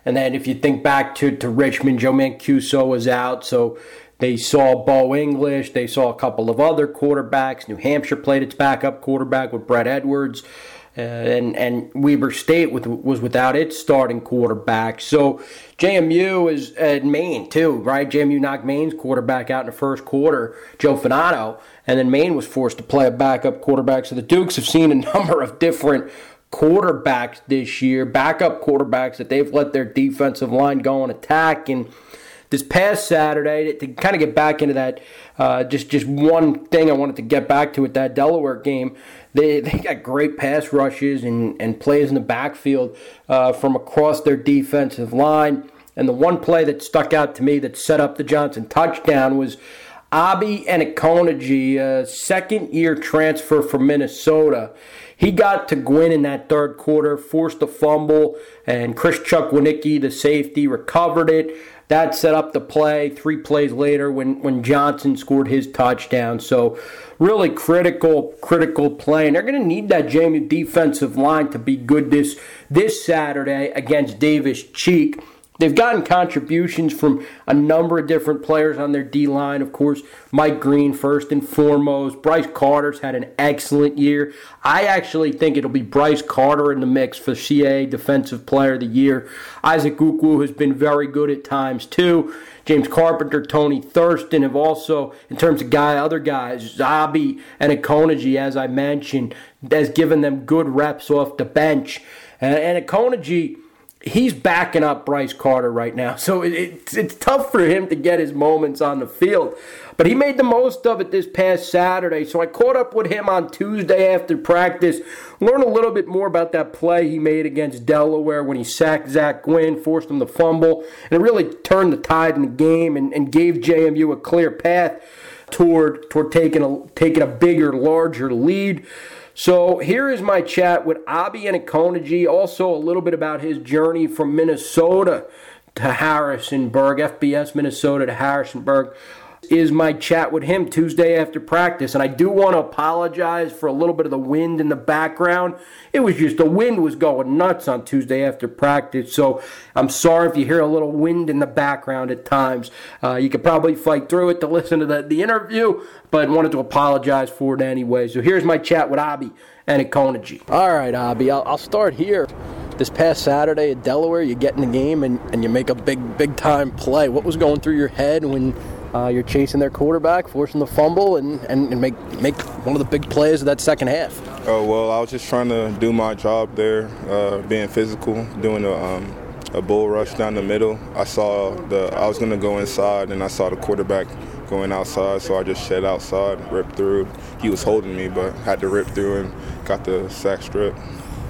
and then if you think back to, to Richmond, Joe Mancuso was out, so they saw Bo English. They saw a couple of other quarterbacks. New Hampshire played its backup quarterback with Brett Edwards. Uh, and and Weber State with, was without its starting quarterback. So JMU is at Maine too, right? JMU knocked Maine's quarterback out in the first quarter, Joe Fagnano, and then Maine was forced to play a backup quarterback. So the Dukes have seen a number of different quarterbacks this year, backup quarterbacks that they've let their defensive line go and attack and this past Saturday to, kind of get back into that. Uh, just just one thing I wanted to get back to with that Delaware game. They, they got great pass rushes and, and plays in the backfield uh, from across their defensive line. And the one play that stuck out to me that set up the Johnson touchdown was Abi Nwabuoku-Okonji, a second year transfer from Minnesota. He got to Gwynn in that third quarter, forced a fumble, and Chris Chukwuneke, the safety, recovered it. That set up the play three plays later when, when Johnson scored his touchdown. So really critical, critical play. And they're going to need that Jamie defensive line to be good this this Saturday against Davis Cheek. They've gotten contributions from a number of different players on their D line. Of course, Mike Green, first and foremost. Bryce Carter's had an excellent year. I actually think it'll be Bryce Carter in the mix for CA Defensive Player of the Year. Isaac Ukwu has been very good at times, too. James Carpenter, Tony Thurston have also, in terms of guy, other guys, Zabi and Akoniji, as I mentioned, has given them good reps off the bench. And, and he's backing up Bryce Carter right now. So it's, it's tough for him to get his moments on the field. But he made the most of it this past Saturday. So I caught up with him on Tuesday after practice, learn a little bit more about that play he made against Delaware when he sacked Zach Gwynn, forced him to fumble, and it really turned the tide in the game and, and gave JMU a clear path toward toward taking a taking a bigger, larger lead. So here is my chat with Abi Nwabuoku-Okonji, also a little bit about his journey from Minnesota to Harrisonburg, FBS Minnesota to Harrisonburg. Is my chat with him Tuesday after practice. And I do want to apologize for a little bit of the wind in the background. It was just the wind was going nuts on Tuesday after practice. So I'm sorry if you hear a little wind in the background at times. Uh, you could probably fight through it to listen to the, the interview, but wanted to apologize for it anyway. So here's my chat with Abby and Ikonaji. All right, Abi, I'll, I'll start here this past Saturday at Delaware, you get in the game and, and you make a big, big time play. What was going through your head when uh, you're chasing their quarterback, forcing the fumble, and, and, and, make make one of the big plays of that second half. Oh well, I was just trying to do my job there, uh, being physical, doing a, um, a bull rush down the middle. I saw the I was gonna go inside, and I saw the quarterback going outside, so I just shed outside, ripped through. He was holding me, but had to rip through and got the sack strip.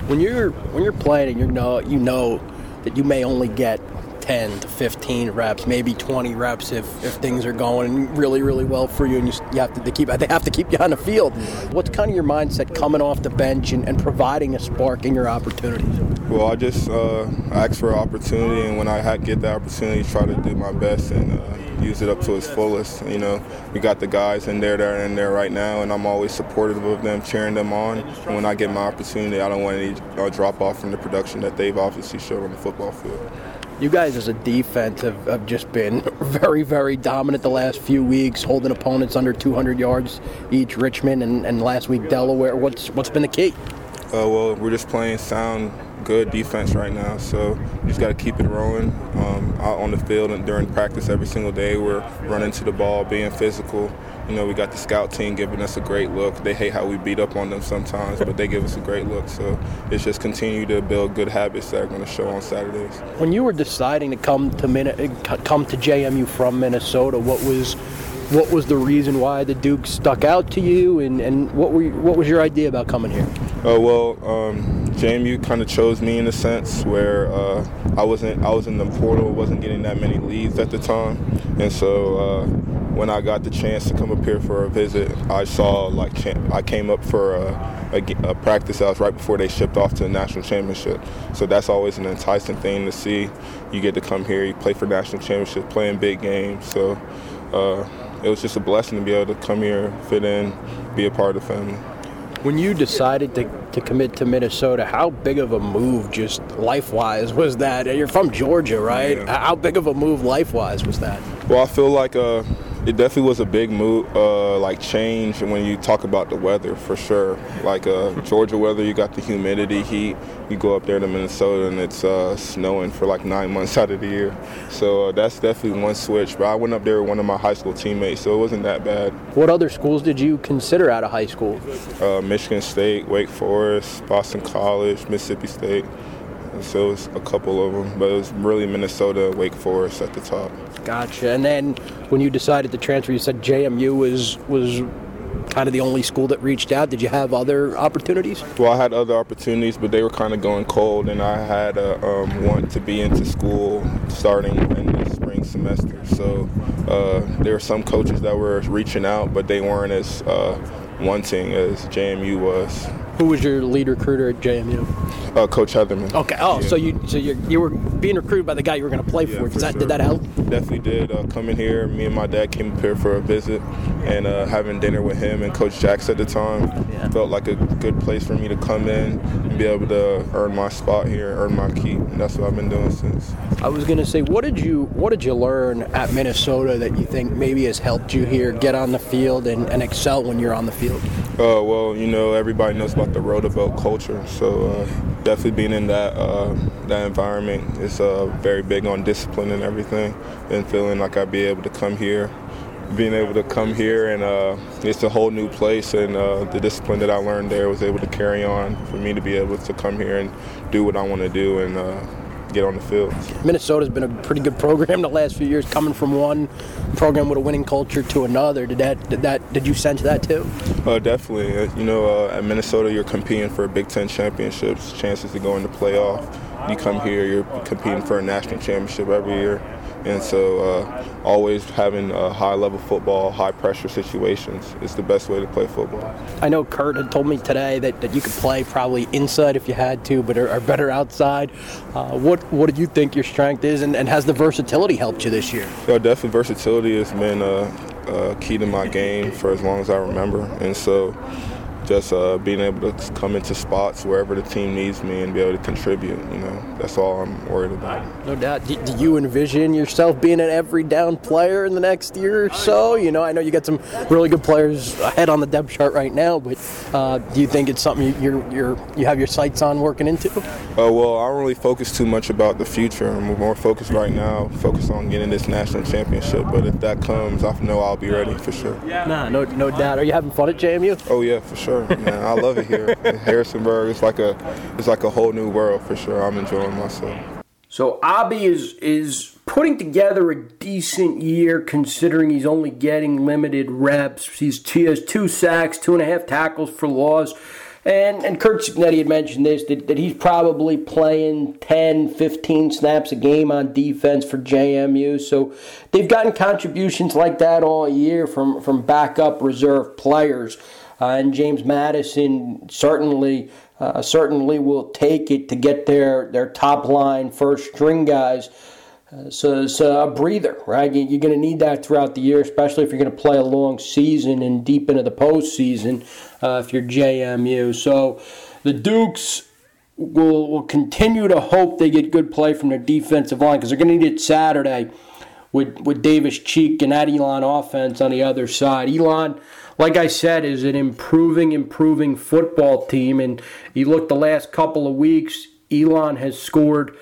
When you're when you're playing, and you know you know that you may only get 10 to 15 reps, maybe 20 reps if, if things are going really, really well for you and you, you have to they keep they have to keep you on the field. What's kind of your mindset coming off the bench and, and providing a spark in your opportunities? Well, I just uh, ask for an opportunity, and when I get the opportunity, try to do my best and uh, use it up to its fullest. You know, we got the guys in there that are in there right now, and I'm always supportive of them, cheering them on. And when I get my opportunity, I don't want any uh, drop off from the production that they've obviously showed on the football field you guys as a defense have, have, just been very, very dominant the last few weeks, holding opponents under 200 yards each. Richmond and, and last week Delaware. What's what's been the key? Uh, well, we're just playing sound, good defense right now. So we just got to keep it rolling um, out on the field and during practice every single day. We're running to the ball, being physical, you know, we got the scout team giving us a great look. They hate how we beat up on them sometimes, but they give us a great look. So it's just continue to build good habits that are going to show on Saturdays. When you were deciding to come to uh, come to JMU from Minnesota, what was what was the reason why the Duke stuck out to you, and, and what were what was your idea about coming here? Uh, well, um, JMU kind of chose me in a sense where uh, I wasn't I was in the portal, wasn't getting that many leads at the time, and so. Uh, when I got the chance to come up here for a visit, I saw like I came up for a, a, a, practice was right before they shipped off to the national championship. So that's always an enticing thing to see. You get to come here, you play for national championship, playing big games. So uh, it was just a blessing to be able to come here, fit in, be a part of the family. When you decided to, to commit to Minnesota, how big of a move, just life wise, was that? You're from Georgia, right? Yeah. How big of a move, life wise, was that? Well, I feel like uh, it definitely was a big move, uh, like change when you talk about the weather for sure. Like uh, Georgia weather, you got the humidity, heat. You go up there to Minnesota and it's uh, snowing for like nine months out of the year. So uh, that's definitely one switch. But I went up there with one of my high school teammates, so it wasn't that bad. What other schools did you consider out of high school? Uh, Michigan State, Wake Forest, Boston College, Mississippi State. So it was a couple of them, but it was really Minnesota, Wake Forest at the top. Gotcha. And then when you decided to transfer, you said JMU was was kind of the only school that reached out. Did you have other opportunities? Well, I had other opportunities, but they were kind of going cold, and I had a um, want to be into school starting in the spring semester. So uh, there were some coaches that were reaching out, but they weren't as uh, wanting as JMU was. Who was your lead recruiter at JMU? Uh, Coach Heatherman. Okay. Oh, yeah. so you so you you were being recruited by the guy you were going to play yeah, for. Did that sure. did that help? Definitely did. Uh, coming here, me and my dad came up here for a visit, and uh, having dinner with him and Coach Jacks at the time yeah. felt like a good place for me to come in and be able to earn my spot here, earn my keep. And that's what I've been doing since. I was going to say, what did you what did you learn at Minnesota that you think maybe has helped you here get on the field and, and excel when you're on the field? Uh, well, you know, everybody knows about the Row the Boat culture, so uh, definitely being in that uh, that environment is uh, very big on discipline and everything, and feeling like I'd be able to come here, being able to come here, and uh, it's a whole new place, and uh, the discipline that I learned there was able to carry on for me to be able to come here and do what I want to do and get on the field. Minnesota's been a pretty good program the last few years, coming from one program with a winning culture to another. Did that did that did you sense that too? Uh, definitely. You know, uh, at Minnesota, you're competing for Big Ten championships, chances to go in the playoff. You come here, you're competing for a national championship every year. And so, uh, always having a high level football, high pressure situations is the best way to play football. I know Kurt had told me today that, that you could play probably inside if you had to, but are, are better outside. Uh, what what do you think your strength is, and, and has the versatility helped you this year? Yeah, definitely versatility has been uh, uh, key to my game for as long as I remember. And so just uh, being able to come into spots wherever the team needs me and be able to contribute. You know, that's all I'm worried about. No doubt. Do, do, you envision yourself being an every down player in the next year or so? You know, I know you got some really good players ahead on the depth chart right now, but uh, do you think it's something you're, you're you have your sights on working into? Uh, well, I don't really focus too much about the future. I'm more focused right now, focused on getting this national championship. But if that comes, I know I'll be ready for sure. Nah, no, no doubt. Are you having fun at JMU? Oh yeah, for sure sure, man. I love it here. in Harrisonburg, it's like a it's like a whole new world for sure. I'm enjoying myself. So Abe is is putting together a decent year considering he's only getting limited reps. He's he has two sacks, two and a half tackles for loss. And, and Kurt Cignetti had mentioned this that, that he's probably playing 10, 15 snaps a game on defense for JMU. So they've gotten contributions like that all year from, from backup reserve players. Uh, and James Madison certainly uh, certainly will take it to get their, their top line first string guys. Uh, so it's a breather, right? You, are going to need that throughout the year, especially if you're going to play a long season and deep into the postseason uh, if you're JMU. So the Dukes will, will continue to hope they get good play from their defensive line because they're going to need it Saturday with, with Davis Cheek and that Elon offense on the other side. Elon like I said, is an improving, improving football team. And you look the last couple of weeks, Elon has scored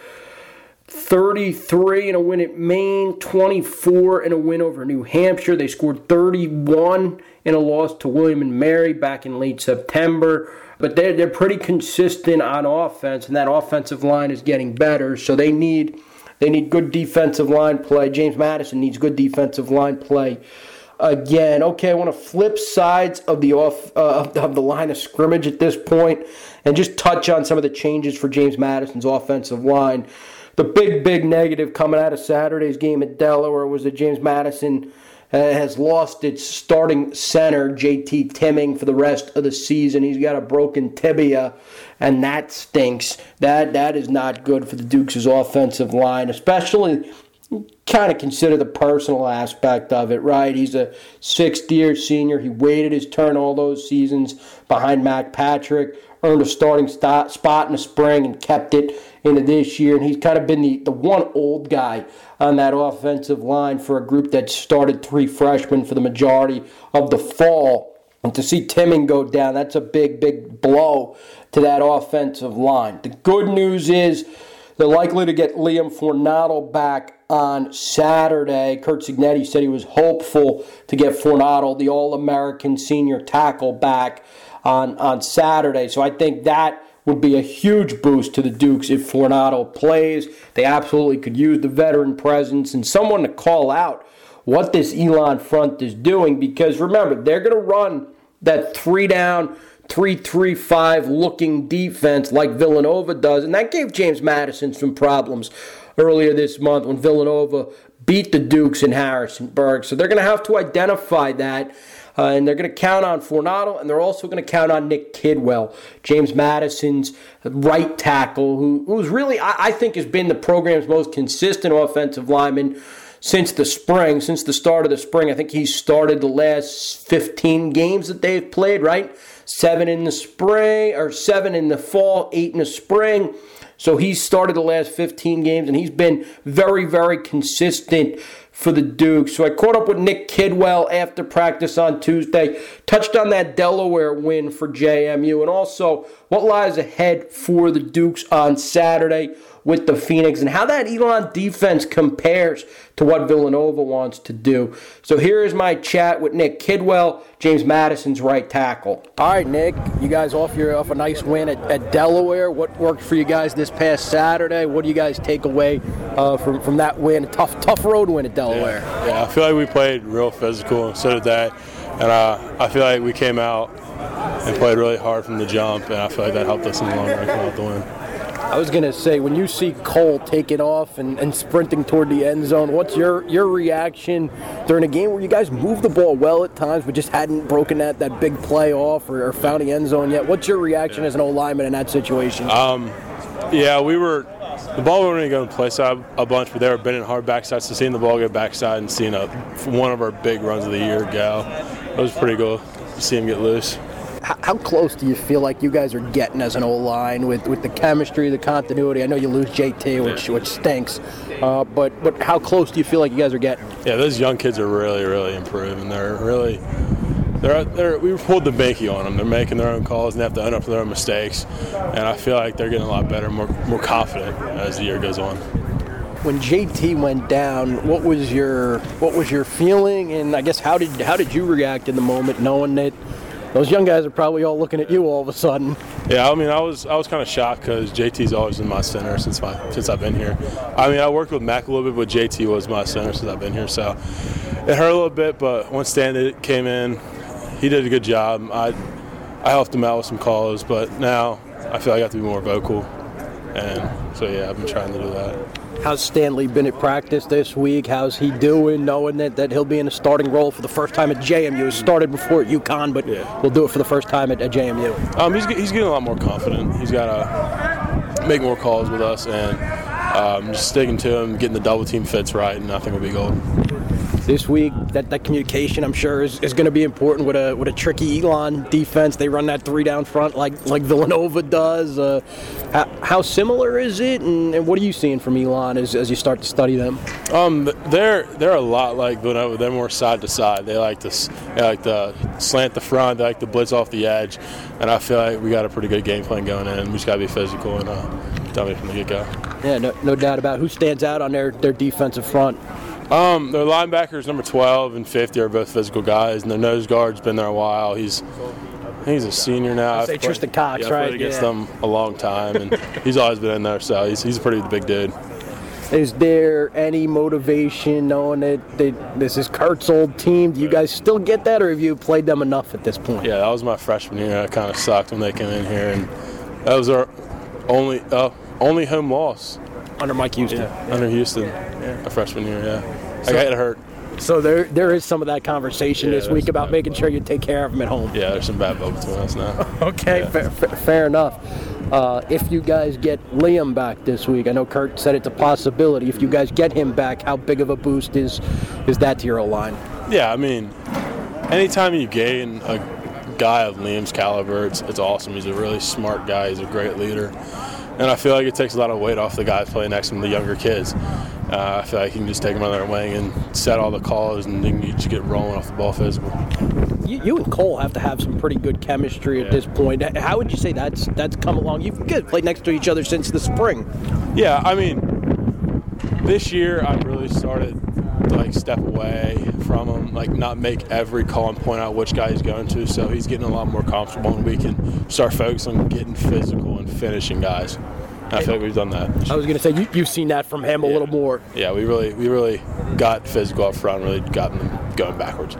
33 in a win at Maine, 24 in a win over New Hampshire. They scored 31 in a loss to William and Mary back in late September. But they're, they're pretty consistent on offense, and that offensive line is getting better. So they need they need good defensive line play. James Madison needs good defensive line play again. Okay, I want to flip sides of the off uh, of the line of scrimmage at this point and just touch on some of the changes for James Madison's offensive line. The big, big negative coming out of Saturday's game at Delaware was that James Madison uh, has lost its starting center, JT Timming, for the rest of the season. He's got a broken tibia, and that stinks. That that is not good for the Dukes' offensive line, especially kind of consider the personal aspect of it, right? He's a sixth year senior. He waited his turn all those seasons behind Mac Patrick, earned a starting spot in the spring, and kept it into this year. And he's kind of been the, the one old guy on that offensive line for a group that started three freshmen for the majority of the fall. And to see Timming go down, that's a big, big blow to that offensive line. The good news is they're likely to get Liam Fornadel back on Saturday. Kurt Cignetti said he was hopeful to get Fornadel, the All American senior tackle, back on, on Saturday. So I think that would be a huge boost to the Dukes if Fornadel plays. They absolutely could use the veteran presence and someone to call out what this Elon front is doing because remember, they're going to run that three down 3-3-5 looking defense like Villanova does, and that gave James Madison some problems earlier this month when Villanova beat the Dukes in Harrisonburg. So they're going to have to identify that. Uh, and they're going to count on Fornadel, and they're also going to count on Nick Kidwell, James Madison's right tackle, who who's really I, I think has been the program's most consistent offensive lineman since the spring, since the start of the spring. I think he's started the last 15 games that they've played, right? Seven in the spring, or seven in the fall, eight in the spring. So he's started the last 15 games, and he's been very, very consistent for the Duke. So I caught up with Nick Kidwell after practice on Tuesday, touched on that Delaware win for JMU, and also what lies ahead for the Dukes on Saturday with the Phoenix and how that Elon defense compares to what Villanova wants to do. So here is my chat with Nick Kidwell, James Madison's right tackle. All right, Nick, you guys off your off a nice win at, at Delaware. What worked for you guys this past Saturday? What do you guys take away uh, from from that win? A tough tough road win at Delaware. Yeah, yeah I feel like we played real physical. So did that, and uh, I feel like we came out and played really hard from the jump, and I feel like that helped us in the long run come out the win. I was gonna say when you see Cole taking off and, and sprinting toward the end zone, what's your your reaction during a game where you guys moved the ball well at times, but just hadn't broken that, that big play off or, or found the end zone yet? What's your reaction yeah. as an old lineman in that situation? Um, yeah, we were the ball wasn't really going play side a bunch, but they were bending hard backside. So seeing the ball go backside and seeing a, one of our big runs of the year go, it was pretty cool to see him get loose. How close do you feel like you guys are getting as an O line with, with the chemistry, the continuity? I know you lose JT, which which stinks, uh, but but how close do you feel like you guys are getting? Yeah, those young kids are really really improving. They're really they're, they're, we pulled the banky on them. They're making their own calls and they have to own up to their own mistakes. And I feel like they're getting a lot better, more more confident as the year goes on. When JT went down, what was your what was your feeling? And I guess how did how did you react in the moment, knowing that those young guys are probably all looking at you all of a sudden? Yeah, I mean, I was I was kind of shocked because JT's always been my center since my since I've been here. I mean, I worked with Mac a little bit, but JT was my center since I've been here, so it hurt a little bit. But once Stan came in, he did a good job. I I helped him out with some calls, but now I feel like I have to be more vocal, and so yeah, I've been trying to do that. How's Stanley been at practice this week? How's he doing, knowing that, that he'll be in a starting role for the first time at JMU? He started before at UConn, but Yeah. we'll do it for the first time at, at JMU. Um, he's, he's getting a lot more confident. He's got to make more calls with us and um, just sticking to him, getting the double team fits right, and I think we'll be gold. This week, that, that communication, I'm sure, is, is going to be important with a with a tricky Elon defense. They run that three down front like like Villanova does. Uh, how, how similar is it, and, and what are you seeing from Elon as, as you start to study them? Um, they're they're a lot like Villanova. They're more side to side. They like to they like to slant the front. They like to blitz off the edge, and I feel like we got a pretty good game plan going in. We just got to be physical and uh, dummy from the get go. Yeah, no, no doubt about who stands out on their, their defensive front. Um, their linebackers, number 12 and 50, are both physical guys, and their nose guard's been there a while. He's he's a senior now. say I've played- Tristan Cox, yeah, right? Against Yeah. them a long time, and he's always been in there, so he's, he's a pretty big dude. Is there any motivation knowing that this is Kurt's old team? Do you guys still get that, or have you played them enough at this point? Yeah, that was my freshman year. I kind of sucked when they came in here, and that was our only uh, only home loss Under Mike Houston. under Houston, a freshman year. Yeah, I got hurt. So there there is some of that conversation Yeah, this week about making sure you take care of them at home. Yeah, there's some bad blood between us now. Okay, Yeah. fair, fair, fair enough. Uh, if you guys get Liam back this week, I know Kurt said it's a possibility. If you guys get him back, how big of a boost is is that to your O line? Yeah, I mean, anytime you gain a guy of Liam's caliber, it's, it's awesome. He's a really smart guy. He's a great leader. And I feel like it takes a lot of weight off the guys playing next to him, the younger kids. Uh, I feel like you can just take them on their wing and set all the calls, and then you just get rolling off the ball physical. You, you and Cole have to have some pretty good chemistry at Yeah. this point. How would you say that's that's come along? You've played next to each other since the spring. Yeah, I mean, this year I've really started to like step away from him, like not make every call and point out which guy he's going to. So he's getting a lot more comfortable, and we can start focusing on getting physical finishing guys. And I feel like we've done that. I was going to say you, you've seen that from him a little more. Yeah, we really, we really got physical up front, really gotten them going backwards.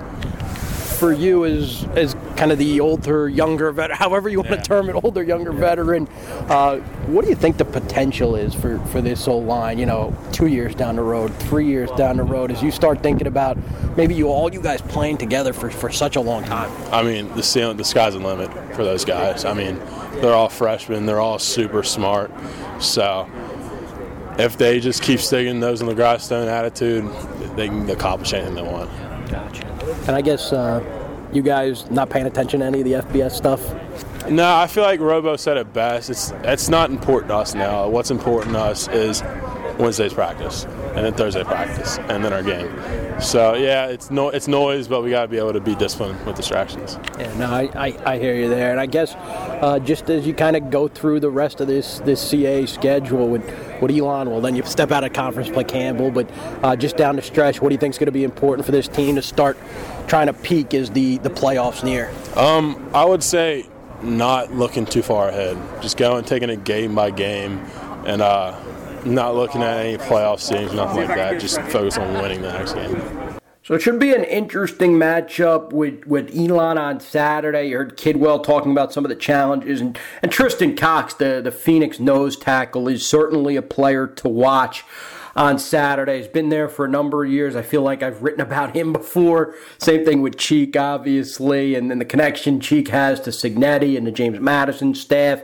For you as as kind of the older, younger vet, however you want Yeah. to term it, older, younger veteran, uh, what do you think the potential is for for this old line? You know, two years down the road, three years down the road, as you start thinking about maybe you all you guys playing together for, for such a long time. I mean, the ceiling, the sky's the limit for those guys. I mean, they're all freshmen. They're all super smart. So if they just keep sticking those in the grindstone attitude, they can accomplish anything they want. Gotcha. And I guess uh, you guys not paying attention to any of the FBS stuff. No, I feel like Robo said it best. It's it's not important to us now. What's important to us is Wednesday's practice, and then Thursday practice, and then our game. So yeah, it's no it's noise, but we got to be able to be disciplined with distractions. Yeah, no, I, I, I hear you there, and I guess uh, just as you kind of go through the rest of this this CA schedule with with Elon, well, then you step out of conference, play Campbell, but uh, just down the stretch, what do you think is going to be important for this team to start trying to peak as the the playoffs near? Um, I would say not looking too far ahead. Just going, taking it game by game, and uh, not looking at any playoff teams, nothing like that. Just focus on winning the next game. So it should be an interesting matchup with, with Elon on Saturday. You heard Kidwell talking about some of the challenges, and, and Tristan Cox, the, the Phoenix nose tackle, is certainly a player to watch on Saturday. He's been there for a number of years. I feel like I've written about him before. Same thing with Cheek, obviously, and then the connection Cheek has to Cignetti and the James Madison staff.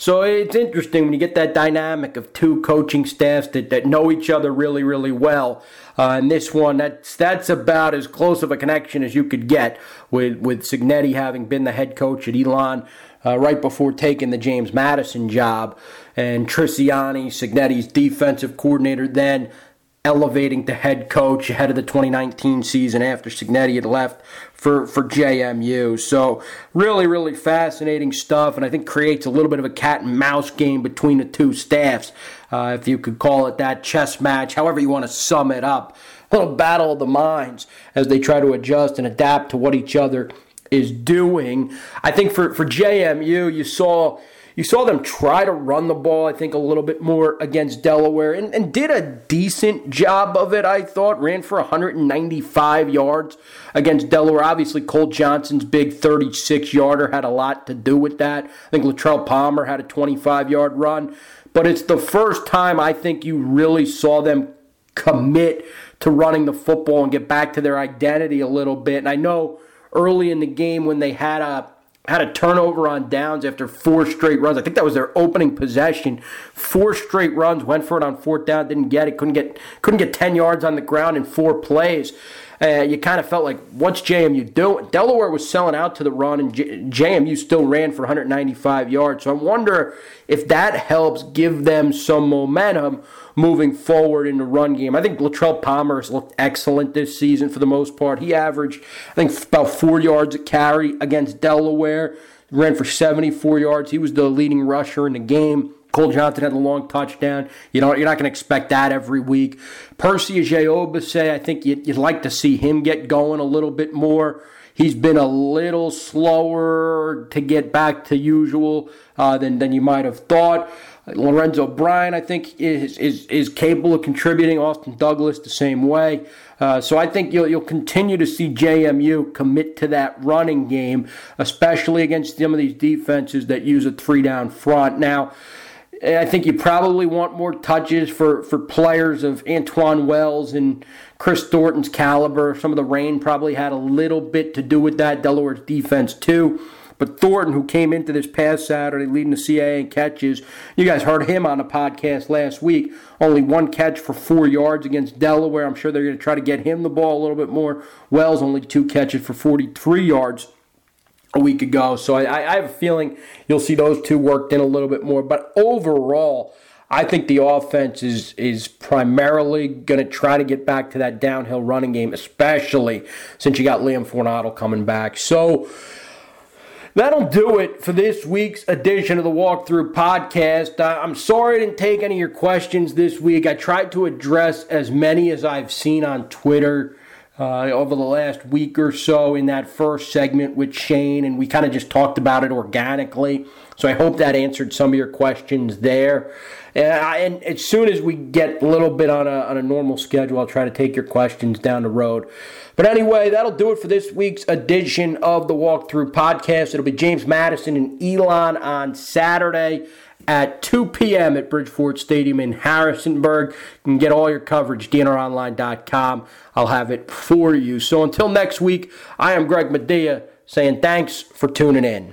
So it's interesting when you get that dynamic of two coaching staffs that, that know each other really, really well. Uh, and this one, that's that's about as close of a connection as you could get with with Cignetti having been the head coach at Elon uh, right before taking the James Madison job, and Trisciani, Cignetti's defensive coordinator, then elevating to head coach ahead of the 2019 season after Cignetti had left for, for JMU. So, really, really fascinating stuff, and I think creates a little bit of a cat and mouse game between the two staffs, uh, if you could call it that chess match, however you want to sum it up. A little battle of the minds as they try to adjust and adapt to what each other is doing. I think for, for JMU, you saw you saw them try to run the ball, I think, a little bit more against Delaware and, and did a decent job of it, I thought. Ran for 195 yards against Delaware. Obviously, Cole Johnson's big 36 yarder had a lot to do with that. I think Latrell Palmer had a 25 yard run. But it's the first time I think you really saw them commit to running the football and get back to their identity a little bit. And I know early in the game when they had a had a turnover on downs after four straight runs. I think that was their opening possession. Four straight runs, went for it on fourth down, didn't get it, couldn't get couldn't get ten yards on the ground in four plays. Uh, you kind of felt like what's JMU doing? Delaware was selling out to the run, and J- JMU still ran for 195 yards. So I wonder if that helps give them some momentum moving forward in the run game. I think Latrele Palmer has looked excellent this season for the most part. He averaged, I think, about four yards a carry against Delaware. Ran for 74 yards. He was the leading rusher in the game. Cole Johnson had a long touchdown. You know, you're not going to expect that every week. Percy Agyei-Obese, I think you'd, you'd like to see him get going a little bit more. He's been a little slower to get back to usual uh, than, than you might have thought. Lorenzo Bryan, I think, is, is, is capable of contributing. Austin Douglas, the same way. Uh, so I think you'll, you'll continue to see JMU commit to that running game, especially against some of these defenses that use a three down front. Now, I think you probably want more touches for, for players of Antoine Wells and Kris Thornton's caliber. Some of the rain probably had a little bit to do with that. Delaware's defense, too. But Thornton, who came into this past Saturday leading the CAA in catches, you guys heard him on the podcast last week. Only one catch for four yards against Delaware. I'm sure they're going to try to get him the ball a little bit more. Wells only two catches for 43 yards a week ago. So I, I have a feeling you'll see those two worked in a little bit more. But overall, I think the offense is is primarily going to try to get back to that downhill running game, especially since you got Liam Fornadel coming back. So That'll do it for this week's edition of the Walkthrough Podcast. Uh, I'm sorry I didn't take any of your questions this week. I tried to address as many as I've seen on Twitter uh, over the last week or so in that first segment with Shane, and we kind of just talked about it organically. So I hope that answered some of your questions there. And, I, and as soon as we get a little bit on a, on a normal schedule, I'll try to take your questions down the road. But anyway, that'll do it for this week's edition of the Walkthrough Podcast. It'll be James Madison and Elon on Saturday at 2 p.m. at Bridgeforth Stadium in Harrisonburg. You can get all your coverage, dnronline.com. I'll have it for you. So until next week, I am Greg Madia saying thanks for tuning in.